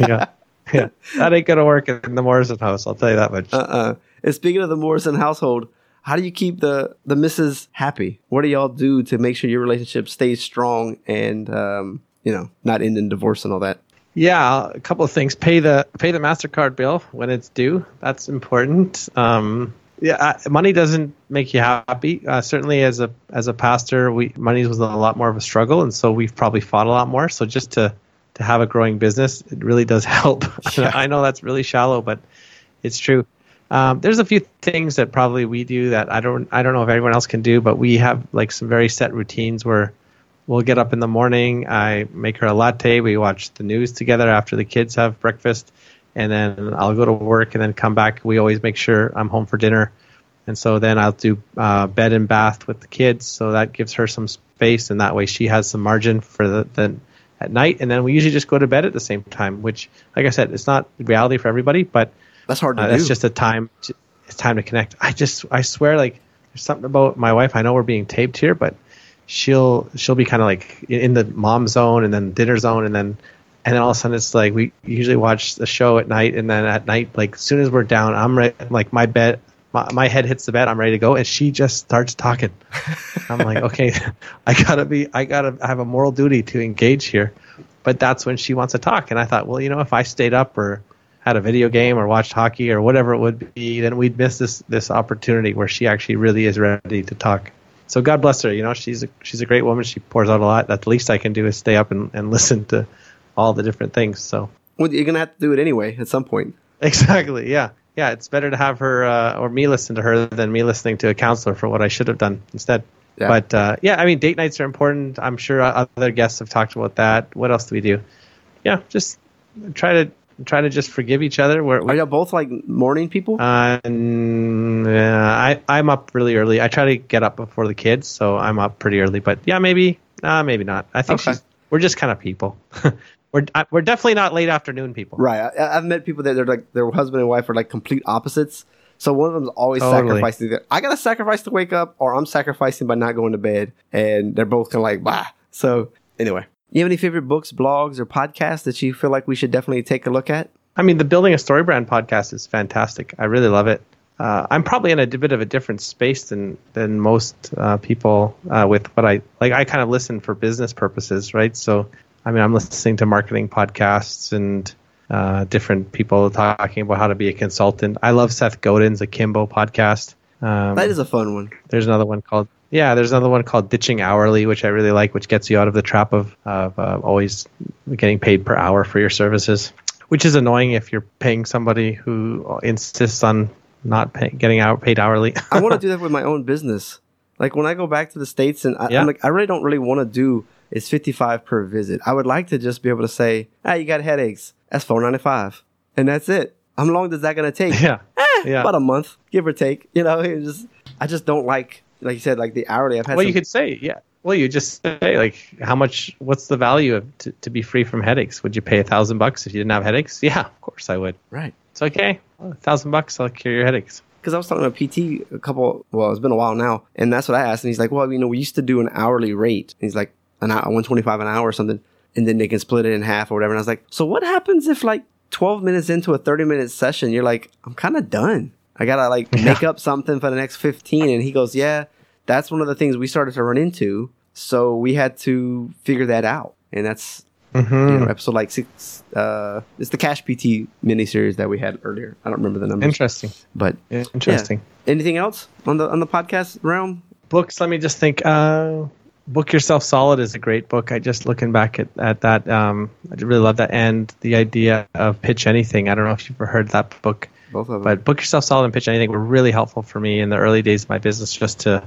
[SPEAKER 3] yeah. Yeah. That ain't going to work in the Morrison house. I'll tell you that much.
[SPEAKER 2] Uh-uh. And speaking of the Morrison household, how do you keep the the missus happy? What do y'all do to make sure your relationship stays strong and um, you know not end in divorce and all that?
[SPEAKER 3] Yeah, a couple of things. Pay the pay the Mastercard bill when it's due. That's important. Um, yeah, money doesn't make you happy. Uh, certainly, as a as a pastor, we money was a lot more of a struggle, and so we've probably fought a lot more. So just to to have a growing business, it really does [laughs] help. [laughs] I know that's really shallow, but it's true. Um, there's a few things that probably we do that I don't I don't know if everyone else can do, but we have like some very set routines where we'll get up in the morning. I make her a latte. We watch the news together after the kids have breakfast, and then I'll go to work and then come back. We always make sure I'm home for dinner, and so then I'll do uh, bed and bath with the kids. So that gives her some space, and that way she has some margin for the, the at night. And then we usually just go to bed at the same time. Which, like I said, it's not reality for everybody, but
[SPEAKER 2] That's hard to
[SPEAKER 3] uh,
[SPEAKER 2] do.
[SPEAKER 3] that's just a time. To, it's time to connect. I just, I swear, like there's something about my wife. I know we're being taped here, but she'll she'll be kind of like in the mom zone and then dinner zone and then and then all of a sudden it's like we usually watch the show at night and then at night like as soon as we're down I'm ready like my bed my, my head hits the bed I'm ready to go and she just starts talking. [laughs] I'm like okay [laughs] I gotta be I gotta I have a moral duty to engage here. But that's when she wants to talk and I thought well you know if I stayed up or had a video game or watched hockey or whatever it would be then we'd miss this this opportunity where she actually really is ready to talk so God bless her. You know, she's a, she's a great woman. She pours out a lot. That's the least I can do is stay up and, and [laughs] listen to all the different things. So
[SPEAKER 2] well, you're gonna have to do it anyway at some point.
[SPEAKER 3] exactly, yeah, yeah. It's better to have her uh, or me listen to her than me listening to a counselor for what I should have done instead.
[SPEAKER 2] Yeah.
[SPEAKER 3] But uh, yeah, I mean, date nights are important. I'm sure other guests have talked about that. What else do we do? yeah, just try to try to just forgive each other. We're,
[SPEAKER 2] Are y'all both like morning people?
[SPEAKER 3] Uh, yeah, I I'm up really early. I try to get up before the kids, so I'm up pretty early. But yeah, maybe, uh, maybe not. I think
[SPEAKER 2] Okay.
[SPEAKER 3] she's. We're just kind of people. [laughs] we're I, we're definitely not late afternoon people.
[SPEAKER 2] Right. I, I've met people that they're like their husband and wife are like complete opposites. So one of them's always
[SPEAKER 3] Totally.
[SPEAKER 2] sacrificing. That I gotta sacrifice to wake up, or I'm sacrificing by not going to bed, and they're both kind of like bah. So anyway, you have any favorite books, blogs, or podcasts that you feel like we should definitely take a look at?
[SPEAKER 3] I mean, the Building a Story Brand podcast is fantastic. I really love it. Uh, I'm probably in a bit of a different space than than most uh, people uh, with what I like. I kind of listen for business purposes, right? So, I mean, I'm listening to marketing podcasts and uh, different people talking about how to be a consultant. I love Seth Godin's Akimbo podcast. Um,
[SPEAKER 2] That is a fun one.
[SPEAKER 3] there's another one called yeah. There's another one called Ditching Hourly, which I really like, which gets you out of the trap of of uh, always getting paid per hour for your services, which is annoying if you're paying somebody who insists on not pay, getting out paid hourly. [laughs]
[SPEAKER 2] I want to [laughs] do that with my own business. Like when I go back to the states, and I,
[SPEAKER 3] Yeah.
[SPEAKER 2] I'm like, I really don't really want to do it's 55 per visit. I would like to just be able to say, ah, you got headaches. That's 495, and that's it. How long is that going to take? [laughs]
[SPEAKER 3] yeah, yeah.
[SPEAKER 2] about a month, give or take. You know, it just I just don't like, like you said, like the hourly. I've had.
[SPEAKER 3] well,
[SPEAKER 2] some,
[SPEAKER 3] you could say yeah. Well, you just say like, how much? What's the value of to, to be free from headaches? Would you pay a thousand bucks if you didn't have headaches? Yeah, of course I would.
[SPEAKER 2] right
[SPEAKER 3] It's okay. A thousand bucks, I'll cure your headaches.
[SPEAKER 2] because I was talking to a PT a couple. Well, it's been a while now, and that's what I asked, and he's like, "Well, you know, we used to do an hourly rate." And he's like, "An hour, one twenty five an hour or something," and then they can split it in half or whatever. And I was like, "So what happens if like twelve minutes into a thirty minute session, you're like, I'm kind of done. I gotta like [laughs] make up something for the next fifteen. And he goes, "Yeah, that's one of the things we started to run into. So we had to figure that out, and that's
[SPEAKER 3] Mm-hmm.
[SPEAKER 2] you know, episode like six. Uh, it's the Cash PT miniseries that we had earlier. I don't remember the number.
[SPEAKER 3] Interesting.
[SPEAKER 2] but
[SPEAKER 3] Interesting.
[SPEAKER 2] yeah. Anything else on the on the podcast realm?
[SPEAKER 3] books let me just think uh book yourself solid is a great book i just looking back at, at that um i really love that and the idea of pitch anything i don't know if you've ever heard that book
[SPEAKER 2] Both of them.
[SPEAKER 3] but book yourself solid and pitch anything were really helpful for me in the early days of my business just to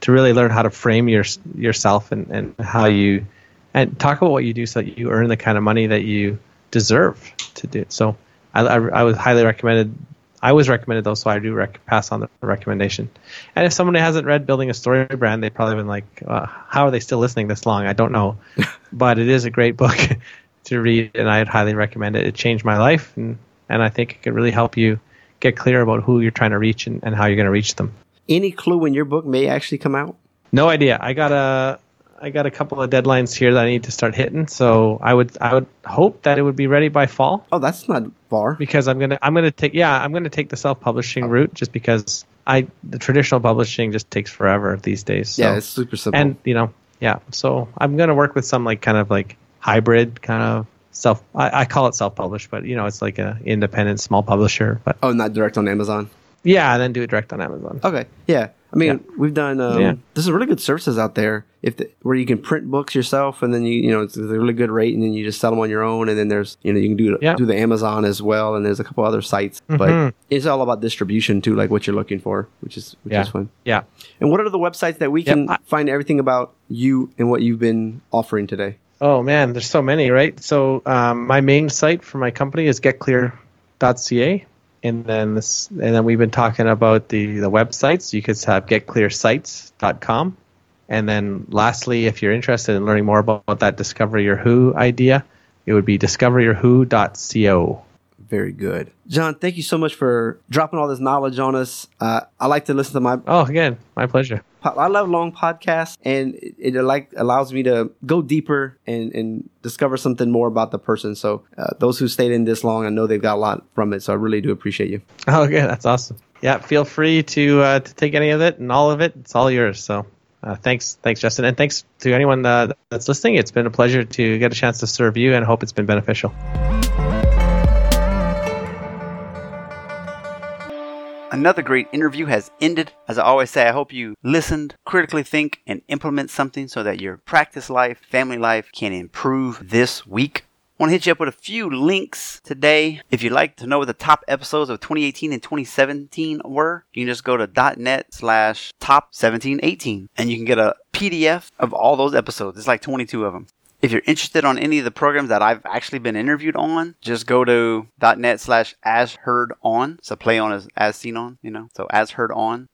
[SPEAKER 3] to really learn how to frame your yourself and and how you and talk about what you do so that you earn the kind of money that you deserve to do so i i, I was highly recommended I was recommended those, so I do rec- pass on the recommendation. And if someone hasn't read Building a Story Brand, they've probably been like, uh, "How are they still listening this long?" I don't know, [laughs] but it is a great book [laughs] to read, and I'd highly recommend it. It changed my life, and and I think it could really help you get clear about who you're trying to reach and, and how you're going to reach them.
[SPEAKER 2] Any clue when your book may actually come out?
[SPEAKER 3] No idea. I got a I got a couple of deadlines here that I need to start hitting, so I would I would hope that it would be ready by fall.
[SPEAKER 2] Oh, that's not far.
[SPEAKER 3] because I'm gonna I'm gonna take yeah I'm gonna take the self publishing oh. route just because I the traditional publishing just takes forever these days. So.
[SPEAKER 2] yeah, it's super simple.
[SPEAKER 3] and you know yeah so I'm gonna work with some like kind of like hybrid kind of self I, I call it self published but you know it's like a independent small publisher but
[SPEAKER 2] oh, not direct on Amazon.
[SPEAKER 3] Yeah and then do it direct on Amazon.
[SPEAKER 2] Okay, yeah. I mean, we've done. Um,
[SPEAKER 3] Yeah.
[SPEAKER 2] There's some really good services out there. If the, where you can print books yourself, and then you you know it's a really good rate, and then you just sell them on your own, and then there's you know you can do
[SPEAKER 3] Yeah.
[SPEAKER 2] do the Amazon as well, and there's a couple other sites,
[SPEAKER 3] Mhm.
[SPEAKER 2] but it's all about distribution too, like what you're looking for, which is which
[SPEAKER 3] Yeah.
[SPEAKER 2] is fun.
[SPEAKER 3] Yeah.
[SPEAKER 2] And what are the websites that we
[SPEAKER 3] Yep,
[SPEAKER 2] can find everything about you and what you've been offering today?
[SPEAKER 3] Oh man, there's so many, right? So um, my main site for my company is getclear.ca, and then this, and then we've been talking about the the websites. You could have getclearsites.com, and then lastly, if you're interested in learning more about that Discover Your Who idea, it would be discoveryourwho.co.
[SPEAKER 2] Very good, Jon. Thank you so much for dropping all this knowledge on us. Uh, I like to listen to my
[SPEAKER 3] Oh, again, my pleasure.
[SPEAKER 2] I love long podcasts, and it, it like allows me to go deeper and, and discover something more about the person. So uh, those who stayed in this long, I know they've got a lot from it. So I really do appreciate you.
[SPEAKER 3] Oh, okay, that's awesome. Yeah, feel free to uh, to take any of it and all of it. It's all yours. So, uh, thanks, thanks, Justin, and thanks to anyone uh, that's listening. It's been a pleasure to get a chance to serve you, and hope it's been beneficial.
[SPEAKER 1] Another great interview has ended. As I always say, I hope you listened, critically think, and implement something so that your practice life, family life can improve this week. I want to hit you up with a few links today. If you'd like to know what the top episodes of 2018 and 2017 were, you can just go to .net slash top 1718 and you can get a PDF of all those episodes. It's like 22 of them. If you're interested on any of the programs that I've actually been interviewed on, just go to .net slash as heard on. So play on as, as seen on, you know, so as heard on.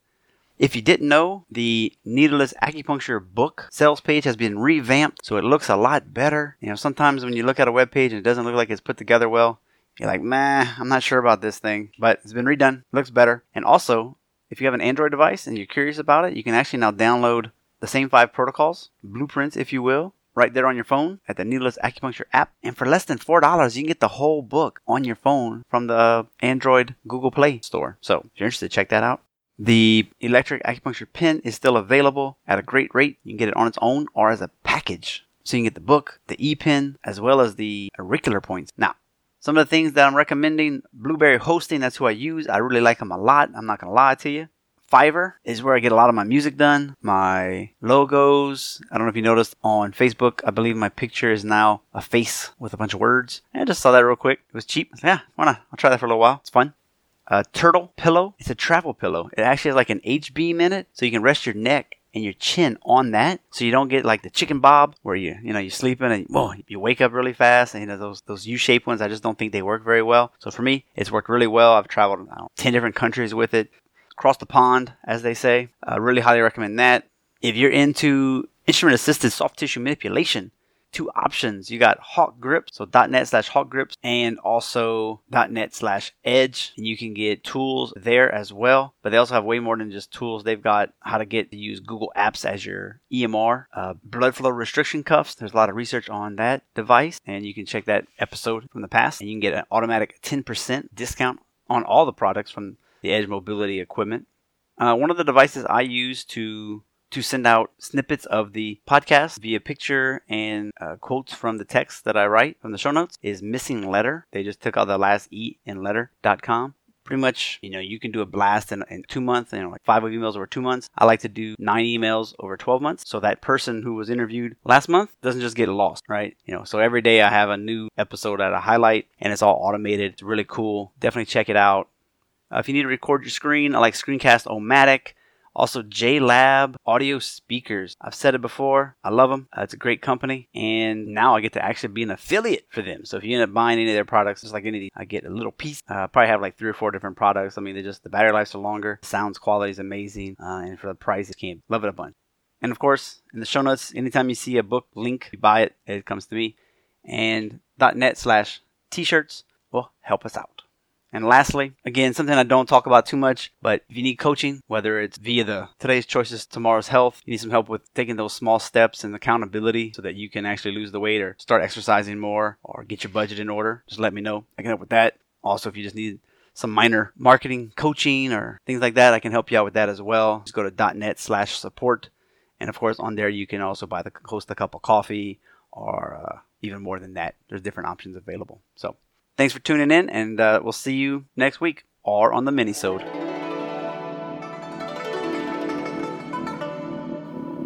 [SPEAKER 1] If you didn't know, the Needleless Acupuncture book sales page has been revamped, so it looks a lot better. You know, sometimes when you look at a web page and it doesn't look like it's put together well, you're like, man, I'm not sure about this thing, but it's been redone, looks better. And also, if you have an Android device and you're curious about it, you can actually now download the same five protocols, blueprints, if you will, right there on your phone at the Needleless Acupuncture app. And for less than $4, you can get the whole book on your phone from the Android Google Play store. So if you're interested, check that out. The electric acupuncture pen is still available at a great rate. You can get it on its own or as a package. So you can get the book, the e-pen, as well as the auricular points. Now, some of the things that I'm recommending, Blueberry Hosting, that's who I use. I really like them a lot. I'm not going to lie to you. Fiverr is where I get a lot of my music done, my logos. I don't know if you noticed on Facebook, I believe my picture is now a face with a bunch of words. I just saw that real quick. It was cheap. yeah, why not? I'll try that for a little while. It's fun. A turtle pillow. It's a travel pillow. It actually has like an H beam in it, so you can rest your neck and your chin on that, so you don't get like the chicken bob where you you know you're sleeping and whoa you wake up really fast, and you know those those U-shaped ones. I just don't think they work very well. So for me, it's worked really well. I've traveled know, ten different countries with it across the pond, as they say. I really highly recommend that. If you're into instrument assisted soft tissue manipulation, two options. You got Hawk Grips, so .net slash Hawk Grips, and also .net slash Edge. And you can get tools there as well. But they also have way more than just tools. They've got how to get to use Google Apps as your EMR, uh, blood flow restriction cuffs. There's a lot of research on that device, and you can check that episode from the past. And you can get an automatic 10% discount on all the products from the Edge mobility equipment. Uh, one of the devices I use to to send out snippets of the podcast via picture and uh, quotes from the text that I write from the show notes is Missing Letter. They just took out the last E in letter.com. Pretty much, you know, you can do a blast in, in two months, you know, like five emails over two months. I like to do nine emails over 12 months. So that person who was interviewed last month doesn't just get lost, right? You know, so every day I have a new episode that I highlight and it's all automated. It's really cool. Definitely check it out. Uh, if you need to record your screen, I like Screencast-O-Matic. Also, JLab audio speakers. I've said it before. I love them. Uh, it's a great company. And now I get to actually be an affiliate for them. So if you end up buying any of their products, just like any, of these, I get a little piece. Uh, probably have like three or four different products. I mean, they just, the battery lives are longer. Sounds quality is amazing. Uh, and for the price, you can't love it a bunch. And of course, in the show notes, anytime you see a book link, you buy it, it comes to me. And .net slash t-shirts will help us out. And lastly, again, something I don't talk about too much, but if you need coaching, whether it's via the today's choices, tomorrow's health, you need some help with taking those small steps and accountability so that you can actually lose the weight or start exercising more or get your budget in order, just let me know. I can help with that. Also, if you just need some minor marketing coaching or things like that, I can help you out with that as well. Just go to .net slash support. And of course, on there, you can also buy the host a cup of coffee or uh, even more than that. There's different options available. So Thanks for tuning in, and uh, we'll see you next week or on the minisode.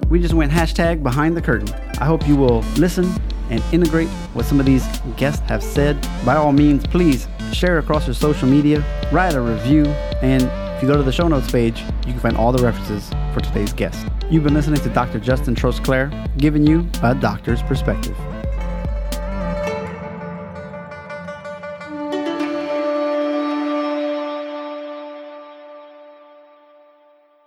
[SPEAKER 1] We just went hashtag behind the curtain. I hope you will listen and integrate what some of these guests have said. By all means, please share across your social media, write a review, and if you go to the show notes page, you can find all the references for today's guest. You've been listening to Dr. Justin Trosclair, giving you a doctor's perspective.